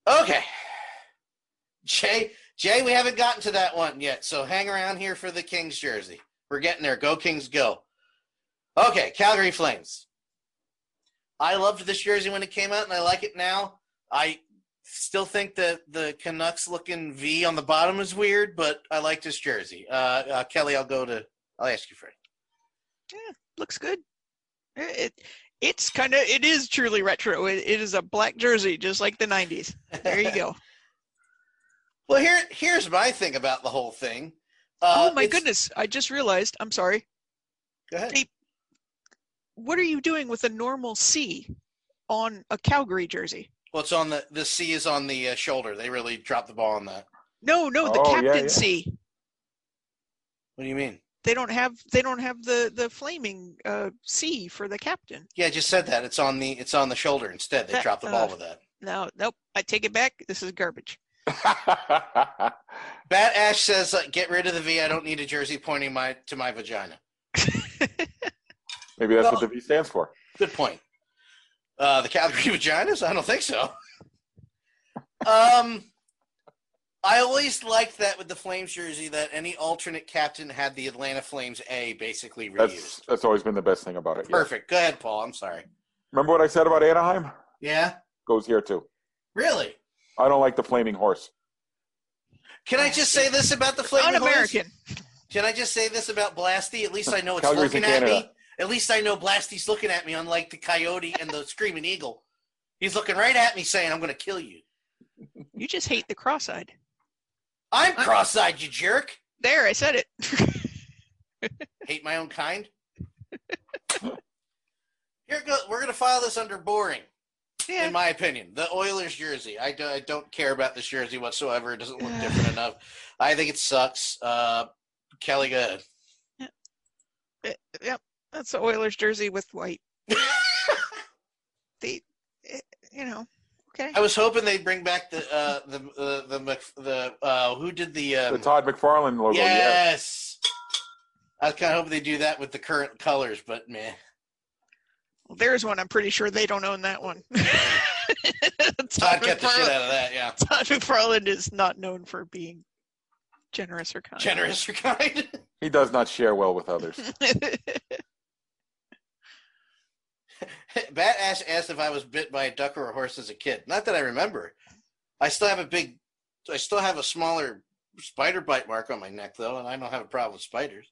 Okay. Jay, Jay, we haven't gotten to that one yet, so hang around here for the Kings jersey. We're getting there. Go Kings, go. Okay, Calgary Flames. I loved this jersey when it came out, and I like it now. I still think that the Canucks looking V on the bottom is weird, but I like this jersey. Uh, uh, Kelly, I'll go to. I'll ask you for it. Looks good. It, it's kind of it is truly retro. It, it is a black jersey, just like the '90s. There you go. Well, here here's my thing about the whole thing. Uh, oh my goodness! I just realized. I'm sorry. Go ahead. Hey, What are you doing with a normal C on a Calgary jersey? Well, it's on the the C is on the uh, shoulder. They really dropped the ball on that. No, no, the Oh, yeah, captain yeah. C. What do you mean? They don't have they don't have the the flaming uh, C for the captain. Yeah, I just said that. It's on the it's on the shoulder instead. They That- dropped the ball uh, with that. No, nope. I take it back. This is garbage. Bat Ash says, uh, "Get rid of the V. I don't need a jersey pointing my to my vagina." Maybe that's Well- what the V stands for. Good point. Uh, the Calgary Vaginas? I don't think so. Um, I always liked that with the Flames jersey that any alternate captain had the Atlanta Flames A basically reused. That's that's always been the best thing about it. yeah. Perfect. Go ahead, Paul. I'm sorry. Remember what I said about Anaheim? Yeah. Goes here too. Really? I don't like the flaming horse. Can I just say this about the Flaming Horse? Un-American. Can I just say this about Blasty? At least I know it's Calgary's looking in at Canada. me. At least I know Blasty's looking at me, unlike the coyote and the screaming eagle. He's looking right at me, saying, "I'm going to kill you." You just hate the cross-eyed. I'm cross-eyed, you jerk. There, I said it. Hate my own kind. Here go. We're going to file this under boring. yeah. in my opinion. The Oilers jersey. I, do, I don't care about this jersey whatsoever. It doesn't look different enough. I think it sucks. Uh, Kelly, go ahead. Yep, that's the Oilers jersey with white. The, eh, you know, okay. I was hoping they'd bring back the uh, the uh, the Mc- the uh, who did the, um, The Todd McFarlane logo. Yeah. yes. I was kind of hoping they do that with the current colors, but man, Well, there's one. I'm pretty sure they don't own that one. Todd kept the shit McFarlane- out of that. Yeah, Todd McFarlane is not known for being generous or kind. generous or kind. He does not share well with others. Bat asked, asked if I was bit by a duck or a horse as a kid. Not that I remember. I still have a big, I still have a smaller spider bite mark on my neck though, and I don't have a problem with spiders.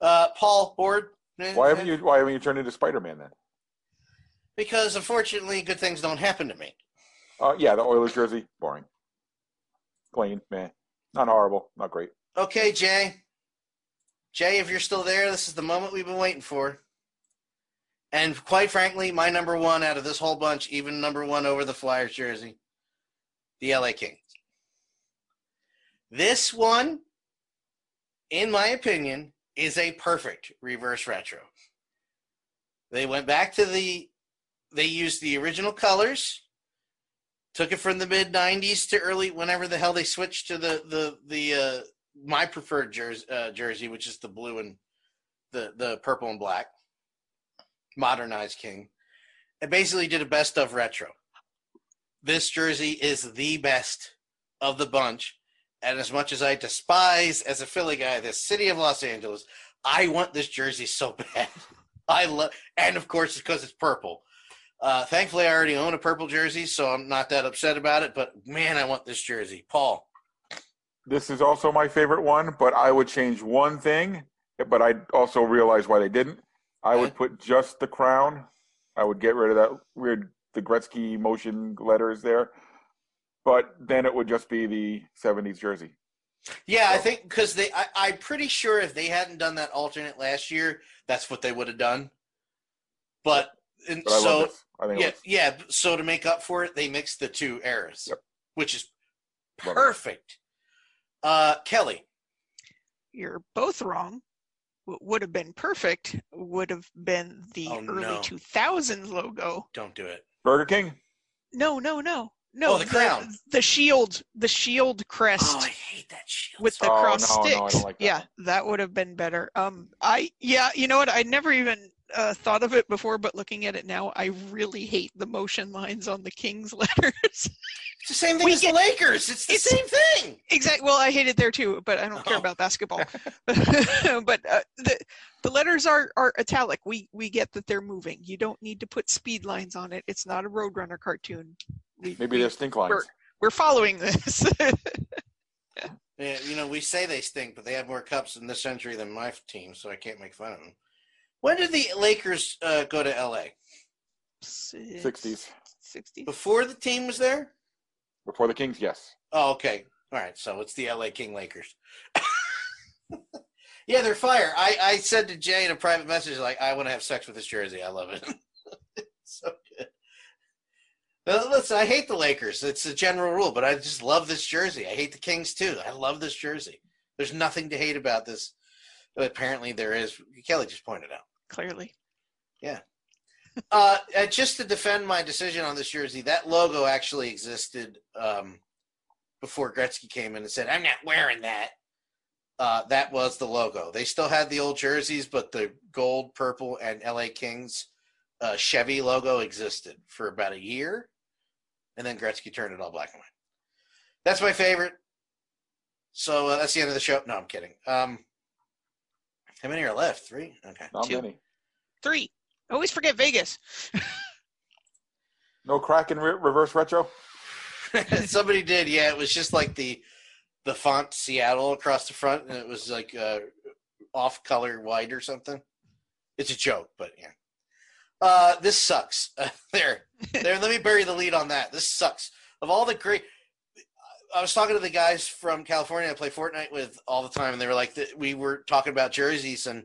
Uh, Paul Board. Why haven't you? Why haven't you turned into Spider-Man then? Because unfortunately, good things don't happen to me. Uh, yeah, the Oilers jersey, boring, plain, man, not horrible, not great. Okay, Jay. Jay, if you're still there, this is the moment we've been waiting for. And quite frankly, my number one out of this whole bunch, even number one over the Flyers jersey, the LA Kings. This one, in my opinion, is a perfect reverse retro. They went back to the, they used the original colors, took it from the mid 90s to early, whenever the hell they switched to the, the, the, uh, my preferred jersey, uh, jersey, which is the blue and the, the purple and black modernized king. And basically did a best of retro. This jersey is the best of the bunch. And as much as i despise as a philly guy the city of los angeles i want this jersey so bad. I love and of course it's because it's purple. Uh, thankfully i already own a purple jersey so i'm not that upset about it but man i want this jersey. Paul. This is also my favorite one, but I would change one thing. But I also realize why they didn't. I would put just the crown. I would get rid of that weird the Gretzky motion letters there. But then it would just be the '70s jersey. Yeah, I think because they, I, I'm pretty sure if they hadn't done that alternate last year, that's what they would have done. But, and But I so. I think yeah, it yeah. So to make up for it, they mixed the two eras, Yep. which is perfect. Uh, Kelly, You're both wrong. What would have been perfect would have been the Oh, early no. 2000s logo. don't do it. Burger King. No, no, no, no. Oh, the crown. The shield, the shield crest. Oh, I hate that shield. with the Oh, cross no, no, I sticks. don't like that yeah, one. that would have been better. Um, I yeah, you know what? I never even uh, thought of it before, but looking at it now, I really hate the motion lines on the Kings letters. it's the same thing we as get- the Lakers. It's the it's- same thing. exactly. Well, I hate it there too, but I don't care Oh. about basketball. but uh, the the letters are are italic. We we get that they're moving. You don't need to put speed lines on it. It's not a Roadrunner cartoon. We, Maybe we, they're stink lines. we're we're following this. Yeah, you know, we say they stink, but they have more cups in this century than my team, so I can't make fun of them. When did the Lakers uh, go to LA? '60s Sixties. Before the team was there? before the Kings. Yes. Oh, okay. All right. So it's the LA King Lakers. yeah, they're fire. I, I said to Jay in a private message, like, I want to have sex with this jersey. I love it. so good. Now, listen, I hate the Lakers. It's a general rule, but I just love this jersey. I hate the Kings too. I love this jersey. There's nothing to hate about this. But apparently there is. Kelly just pointed out. Clearly. Yeah. uh, just to defend my decision on this jersey, that logo actually existed um, before Gretzky came in and said, "I'm not wearing that." Uh, that was the logo. They still had the old jerseys, but the gold, purple, and LA Kings uh, Chevy logo existed for about a year, and then Gretzky turned it all black and white. That's my favorite. So uh, that's the end of the show. No, I'm kidding. Um, how many are left? Three. Okay. Not Two. many. Three. I always forget Vegas. No Kraken re- reverse retro. Somebody did, yeah. It was just like the the font Seattle across the front, and it was like uh, off color white or something. It's a joke, but yeah. Uh, this sucks. there, there. Let me bury the lead on that. This sucks. Of all the great, I was talking to the guys from California I play Fortnite with all the time, and they were like, we were talking about jerseys, and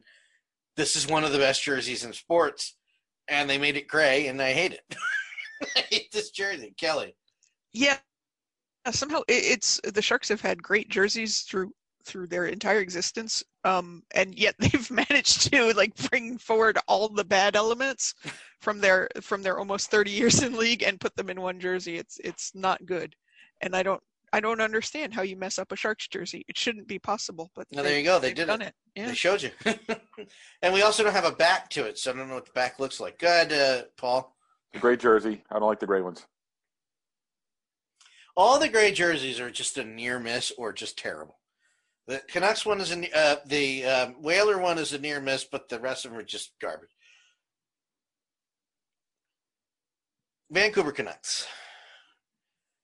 this is one of the best jerseys in sports, and they made it gray, and I hate it. I hate this jersey, Kelly. Yeah. Somehow it's the Sharks have had great jerseys through through their entire existence, um, and yet they've managed to like bring forward all the bad elements from their from their almost 30 years in league and put them in one jersey. It's it's not good, and I don't I don't understand how you mess up a Sharks jersey. It shouldn't be possible, but No, there you go. They did done it. it. Yeah. They showed you. and we also don't have a back to it, so I don't know what the back looks like. Go ahead, uh, Paul. The gray jersey. I don't like the gray ones. All the gray jerseys are just a near miss or just terrible. The Canucks one is a uh, the um, Whaler one is a near miss, but the rest of them are just garbage. Vancouver Canucks.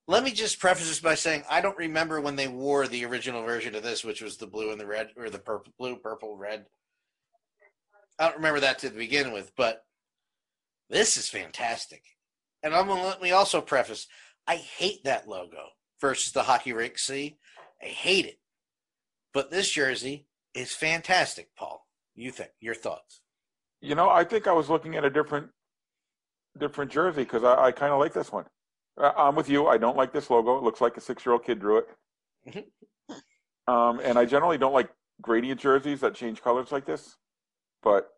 Let me just preface this by saying I don't remember when they wore the original version of this, which was the blue and the red, or the purple, blue, purple, red. I don't remember that to begin with, but this is fantastic. And I'm gonna let me also preface: I hate that logo versus the hockey rink C. I hate it, but this jersey is fantastic. Paul, you think your thoughts? You know, I think I was looking at a different, different jersey because I, I kind of like this one. I- I'm with you. I don't like this logo. It looks like a six-year-old kid drew it. um, and I generally don't like gradient jerseys that change colors like this, but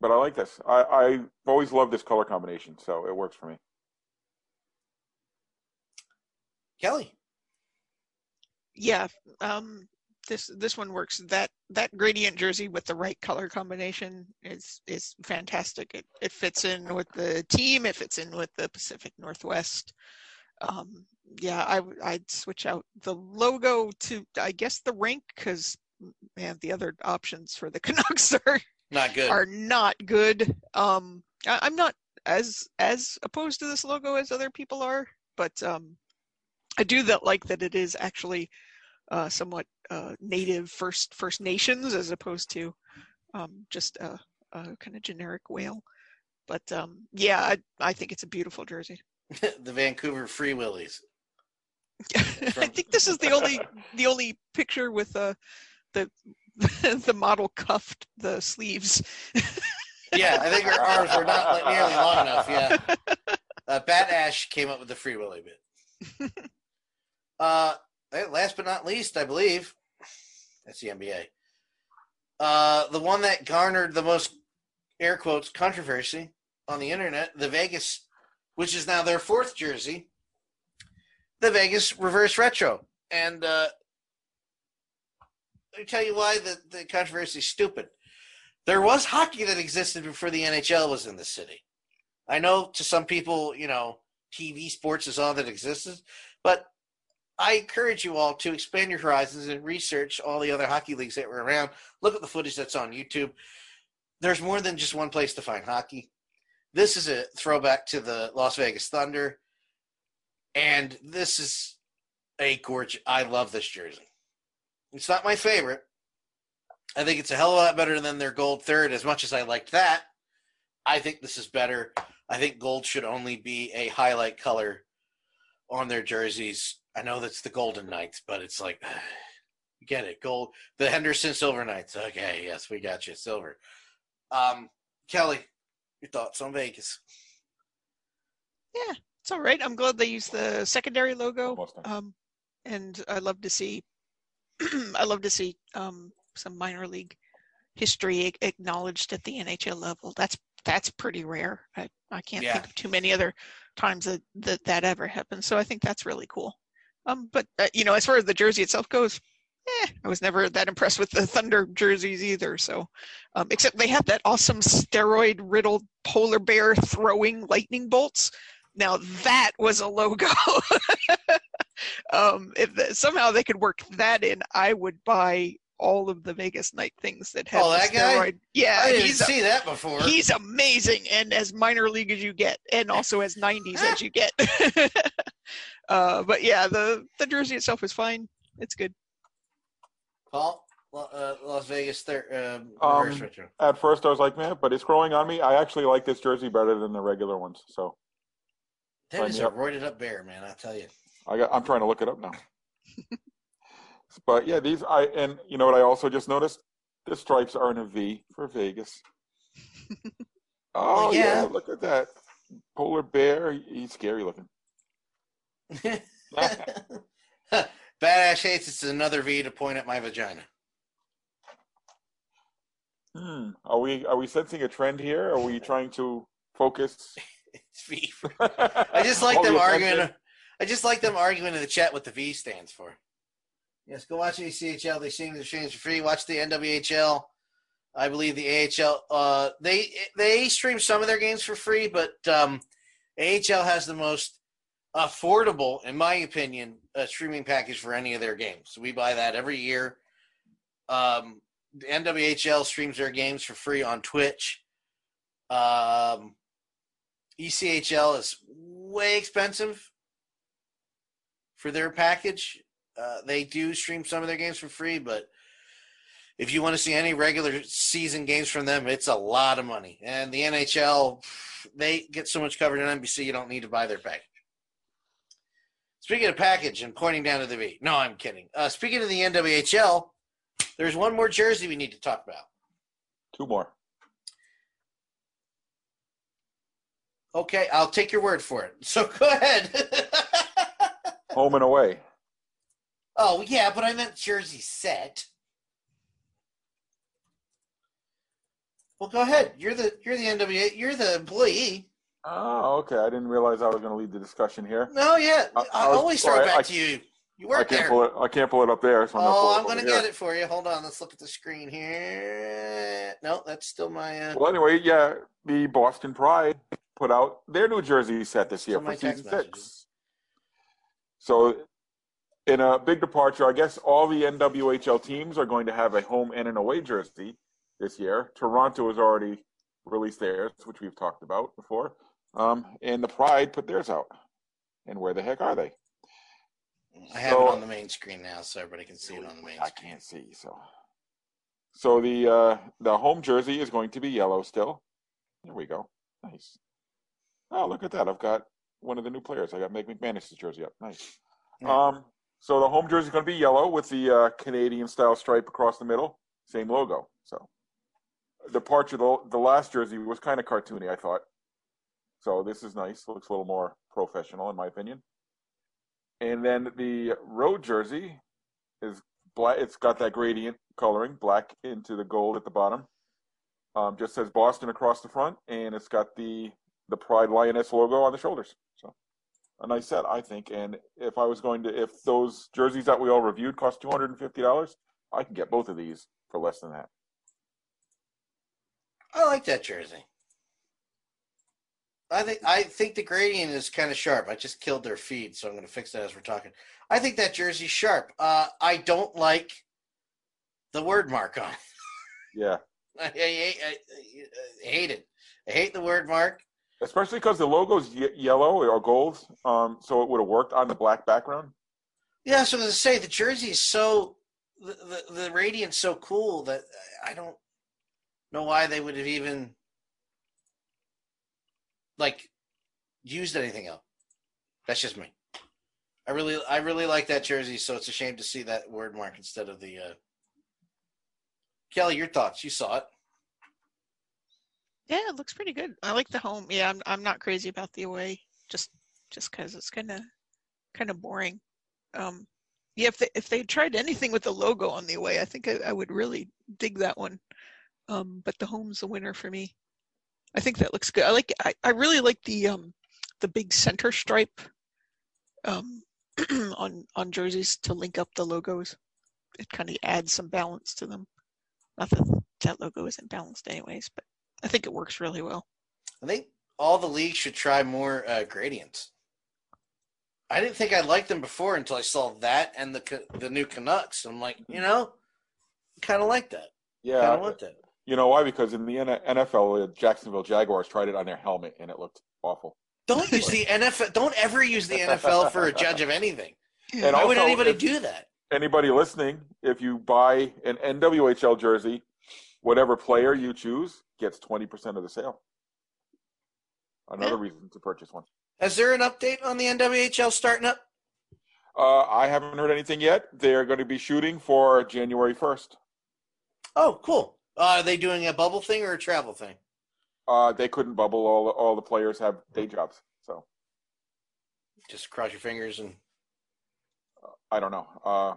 but I like this. I, I've always loved this color combination, so it works for me. Kelly, Yeah, um, this this one works. That that gradient jersey with the right color combination is is fantastic. It it fits in with the team. It fits in with the Pacific Northwest. Um, yeah, I'd switch out the logo to I guess the rink because man, the other options for the Canucks are not good. are not good. Um, I, I'm not as as opposed to this logo as other people are, but um, I do that like that it is actually uh, somewhat uh, native First First Nations as opposed to um, just a, a kind of generic whale. But um, yeah, I, I think it's a beautiful jersey. the Vancouver Free Willies. I think this is the only the only picture with uh, the the model cuffed the sleeves. Yeah, I think our arms were not like nearly long enough. Yeah, uh, Bat Ash came up with the Free Willy bit. uh, last but not least, I believe that's the NBA. Uh, the one that garnered the most air quotes controversy on the internet, the Vegas, which is now their fourth jersey, the Vegas Reverse Retro, and uh, let me tell you why the the controversy is stupid. There was hockey that existed before the NHL was in the city. I know to some people, you know, TV sports is all that existed, but I encourage you all to expand your horizons and research all the other hockey leagues that were around. Look at the footage that's on YouTube. There's more than just one place to find hockey. This is a throwback to the Las Vegas Thunder, and this is a gorgeous. I love this jersey. It's not my favorite. I think it's a hell of a lot better than their gold third. As much as I liked that, I think this is better. I think gold should only be a highlight color on their jerseys. I know that's the Golden Knights, but it's like, get it, gold. The Henderson Silver Knights. Okay, yes, we got you, silver. Um, Kelly, your thoughts on Vegas? Yeah, it's all right. I'm glad they used the secondary logo. Um, and I love to see, I love to see um, some minor league history acknowledged at the NHL level. That's that's pretty rare. I, I can't Yeah. think of too many other times that, that that ever happened. So I think that's really cool. Um, but uh, you know, as far as the jersey itself goes, eh, I was never that impressed with the Thunder jerseys either. So, um, except they had that awesome steroid riddled polar bear throwing lightning bolts. Now that was a logo. um, if the, somehow they could work that in, I would buy all of the Vegas Knight things that have Oh, that guy? steroid. Yeah, I didn't he's a- see that before. he's amazing and as minor league as you get and also as 90s as you get uh, but yeah the the jersey itself is fine it's good Paul, Lo- uh, Las Vegas thir- um, Um, retro. At first, I was like, man, but it's growing on me. I actually like this jersey better than the regular ones. So That sign is me a up. roided up bear, man. I tell you. I got, I'm trying to look it up now. but yeah, these I and you know what I also just noticed? The stripes are in a V for Vegas. Oh yeah. yeah. look at that polar bear. He's scary looking. Badass hates it's another V to point at my vagina. Hmm. Are we are we sensing a trend here? Are we trying to focus? It's V. For, I just like All them arguing. attention? I just like them arguing in the chat what the V stands for. Yes, go watch ACHL. They sing the streams for free. Watch the NWHL. I believe the AHL. Uh, they they stream some of their games for free, but um, AHL has the most affordable, in my opinion, uh, streaming package for any of their games. We buy that every year. Um, the NWHL streams their games for free on Twitch. Um, ECHL is way expensive for their package. Uh, they do stream some of their games for free, but if you want to see any regular season games from them, it's a lot of money. And the NHL, they get so much covered in NBC, you don't need to buy their package. Speaking of package and pointing down to the V, no, I'm kidding. Uh, speaking of the NWHL, there's one more jersey we need to talk about. Two more. Okay, I'll take your word for it. So go ahead. Home and away. oh yeah, but I meant jersey set. Well, go ahead. You're the you're the NWA. You're the employee. Oh, okay. I didn't realize I was going to lead the discussion here. No, yeah. I- I, I was- always throw it back I- to you. You I can't there. pull it. I can't pull it up there. So I'm Oh, I'm gonna get it for you. Hold on. Let's look at the screen here. No, that's still my. Uh, Well, anyway, yeah, the Boston Pride put out their New Jersey set this year for season six. So, in a big departure, I guess all the NWHL teams are going to have a home and an away jersey this year. Toronto has already released theirs, which we've talked about before, um, and the Pride put theirs out. And where the heck are they? I have So- it on the main screen now, so everybody can see it on the main I screen. can't see. So, so the uh, the home jersey is going to be yellow still. There we go. Nice. Oh, look at that! I've got one of the new players. I got Meg McManus's jersey up. Nice. Yeah. Um, so the home jersey is going to be yellow with the uh, Canadian style stripe across the middle, same logo. So, departure the the last jersey was kind of cartoony. I thought. So this is nice. Looks a little more professional, in my opinion. And then the road jersey is black. It's got that gradient coloring, black into the gold at the bottom. Um, just says Boston across the front, and it's got the the Pride Lioness logo on the shoulders. So a nice set, I think. And if I was going to, if those jerseys that we all reviewed cost two hundred and fifty dollars, I can get both of these for less than that. I like that jersey. I think I think the gradient is kind of sharp. I just killed their feed, so I'm going to fix that as we're talking. I think that jersey's sharp. Uh, I don't like the word mark on. it. Yeah, I, I, I, I hate it. I hate the word mark. especially because the logo's ye- yellow or gold, um, so it would have worked on the black background. Yeah, so to say the jersey is so the, the the radiant's so cool that I don't know why they would have even like used anything else. That's just me. I really I really like that jersey, so it's a shame to see that word mark instead of the uh Kelly, your thoughts. You saw it. Yeah, it looks pretty good. I like the home. Yeah, I'm I'm not crazy about the away, just just because it's kind of kind of boring. Um, yeah, if they if they tried anything with the logo on the away, I think I, I would really dig that one. Um, but the home's the winner for me. I think that looks good. I like I, I really like the um the big center stripe um on on jerseys to link up the logos. It kind of adds some balance to them. Not that that logo isn't balanced anyways, but I think it works really well. I think all the leagues should try more uh, gradients. I didn't think I liked them before until I saw that and the the new Canucks. I'm like, you know, kind of like that. Kind Yeah, I want that. You know why? Because in the NFL, the Jacksonville Jaguars tried it on their helmet, and it looked awful. Don't use the NFL. Don't ever use the NFL for a judge of anything. And Why would anybody do that? anybody listening, if you buy an NWHL jersey, whatever player you choose gets 20% of the sale. Another Yeah. reason to purchase one. Is there an update on the NWHL starting up? Uh, I haven't heard anything yet. They're going to be shooting for January 1st. Oh, cool. Uh, are they doing a bubble thing or a travel thing? Uh, they couldn't bubble. All the, all the players have day jobs. So Just cross your fingers and. I don't know. Uh,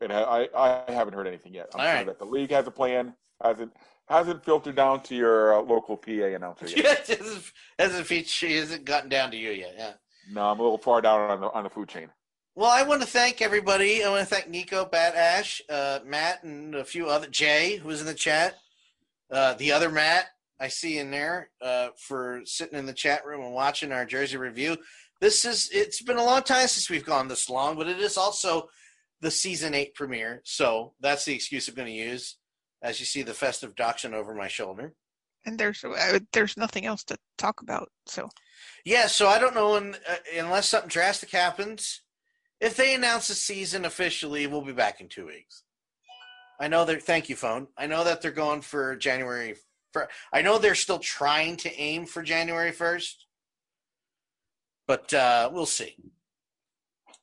it ha- I, I haven't heard anything yet. I'm All sure right. that the league has a plan. Hasn't hasn't filtered down to your uh, local PA announcer yet. Hasn't, hasn't, hasn't gotten down to you yet. Yeah. no, I'm a little far down on the on the food chain. Well, I want to thank everybody. I want to thank Nico, Bat Ash, uh, Matt, and a few other Jay who was in the chat. Uh, the other Matt I see in there uh, for sitting in the chat room and watching our jersey review. This is it's been a long time since we've gone this long, but it is also the season eight premiere, so that's the excuse I'm going to use. As you see the festive dachshund over my shoulder. And there's uh, there's nothing else to talk about. So Yeah, so I don't know when, uh, unless something drastic happens. If they announce the season officially, we'll be back in two weeks. I know they're. Thank you, phone. I know that they're going for January. fir- I know they're still trying to aim for January first, but uh, we'll see.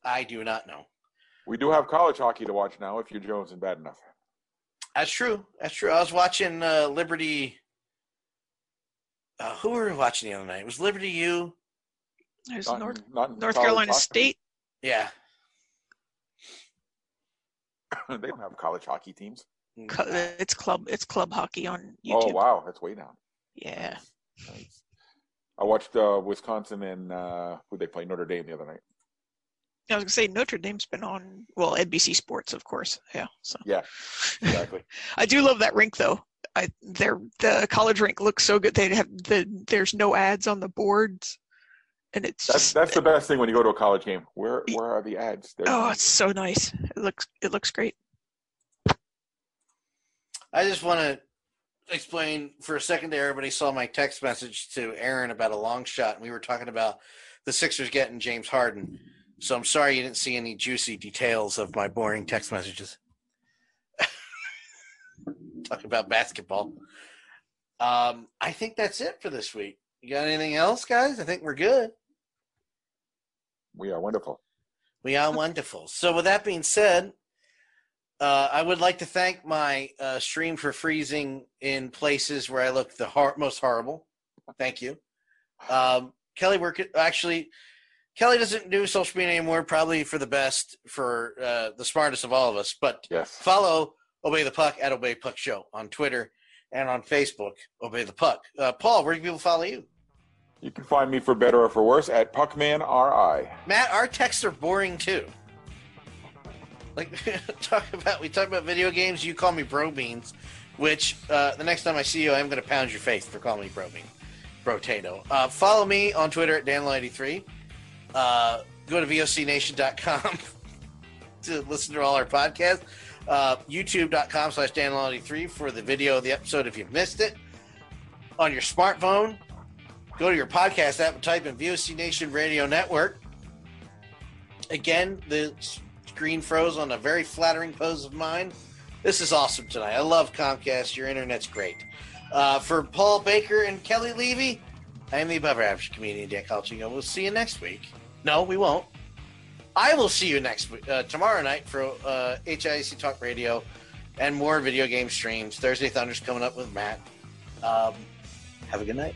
I do not know. We do have college hockey to watch now if you're Jones and bad enough. That's true. That's true. I was watching uh, Liberty. Uh, who were we watching the other night? It was Liberty U? there's Not, North not North Carolina. State. Yeah. they don't have college hockey teams. cu- It's club it's club hockey on YouTube. Oh wow, that's way down. Yeah. I watched uh, Wisconsin and uh, who they play Notre Dame the other night. I was gonna say Notre Dame's been on well NBC Sports, of course. Yeah. So Yeah, exactly. I do love that rink though. I their the college rink looks so good. They have the there's no ads on the boards, and it's That's just that's the best thing when you go to a college game. Where where are the ads? They're- oh, it's so nice. It looks it looks great. I just want to explain for a second there. Everybody saw my text message to Aaron about a long shot, and we were talking about the Sixers getting James Harden. So I'm sorry you didn't see any juicy details of my boring text messages. Talking about basketball. Um, I think that's it for this week. You got anything else, guys? I think we're good. We are wonderful. We are wonderful. So, with that being said, uh, I would like to thank my uh, stream for freezing in places where I look the hor- most horrible. Thank you, um, Kelly. We're co- actually Kelly doesn't do social media anymore, probably for the best for uh, the smartest of all of us. But Yes. follow Obey the Puck at Obey Puck Show on Twitter and on Facebook. Obey the Puck. Uh, Paul, where do people follow you? You can find me for better or for worse at Puckman RI. Matt, our texts are boring too. Like talk about we talk about video games. You call me bro beans, which uh, the next time I see you, I'm going to pound your face for calling me bro bean, brotato. Uh, follow me on Twitter at danlo83. Uh, go to vocnation.com to listen to all our podcasts. Uh, YouTube.com slash danlo83 for the video of the episode if you missed it. On your smartphone, go to your podcast app and type in VOC Nation Radio Network. Again, the screen froze on a very flattering pose of mine. This is awesome tonight. I love Comcast. Your internet's great. Uh, for Paul Baker and Kelly Levy, I am the above average comedian Dan Calcino. We'll see you next week. No, we won't. I will see you next week, uh, tomorrow night for uh, HIC Talk Radio and more video game streams. Thursday Thunder's coming up with Matt. Um, have a good night.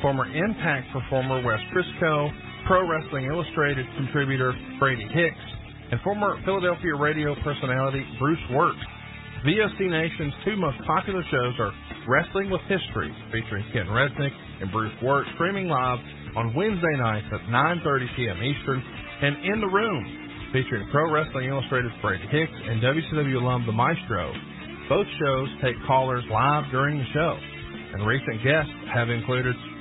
former Impact performer Wes Briscoe, Pro Wrestling Illustrated contributor Brady Hicks, and former Philadelphia radio personality Bruce Wirt. VOC Nation's two most popular shows are Wrestling with History, featuring Ken Resnick and Bruce Wirt, streaming live on Wednesday nights at 9.30 p.m. Eastern, and In the Room, featuring Pro Wrestling Illustrated Brady Hicks and WCW alum The Maestro. Both shows take callers live during the show, and recent guests have included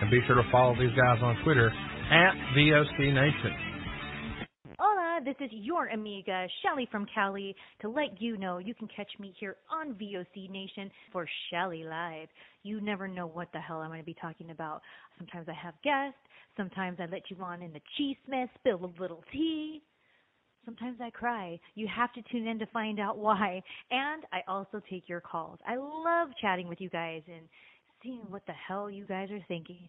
And be sure to follow these guys on Twitter at VOC Nation. Hola, this is your amiga, Shelly from Cali, to let you know you can catch me here on VOC Nation for Shelly Live. You never know what the hell I'm going to be talking about. Sometimes I have guests, sometimes I let you on in the cheese mess, spill a little tea. Sometimes I cry. You have to tune in to find out why. And I also take your calls. I love chatting with you guys and what the hell you guys are thinking.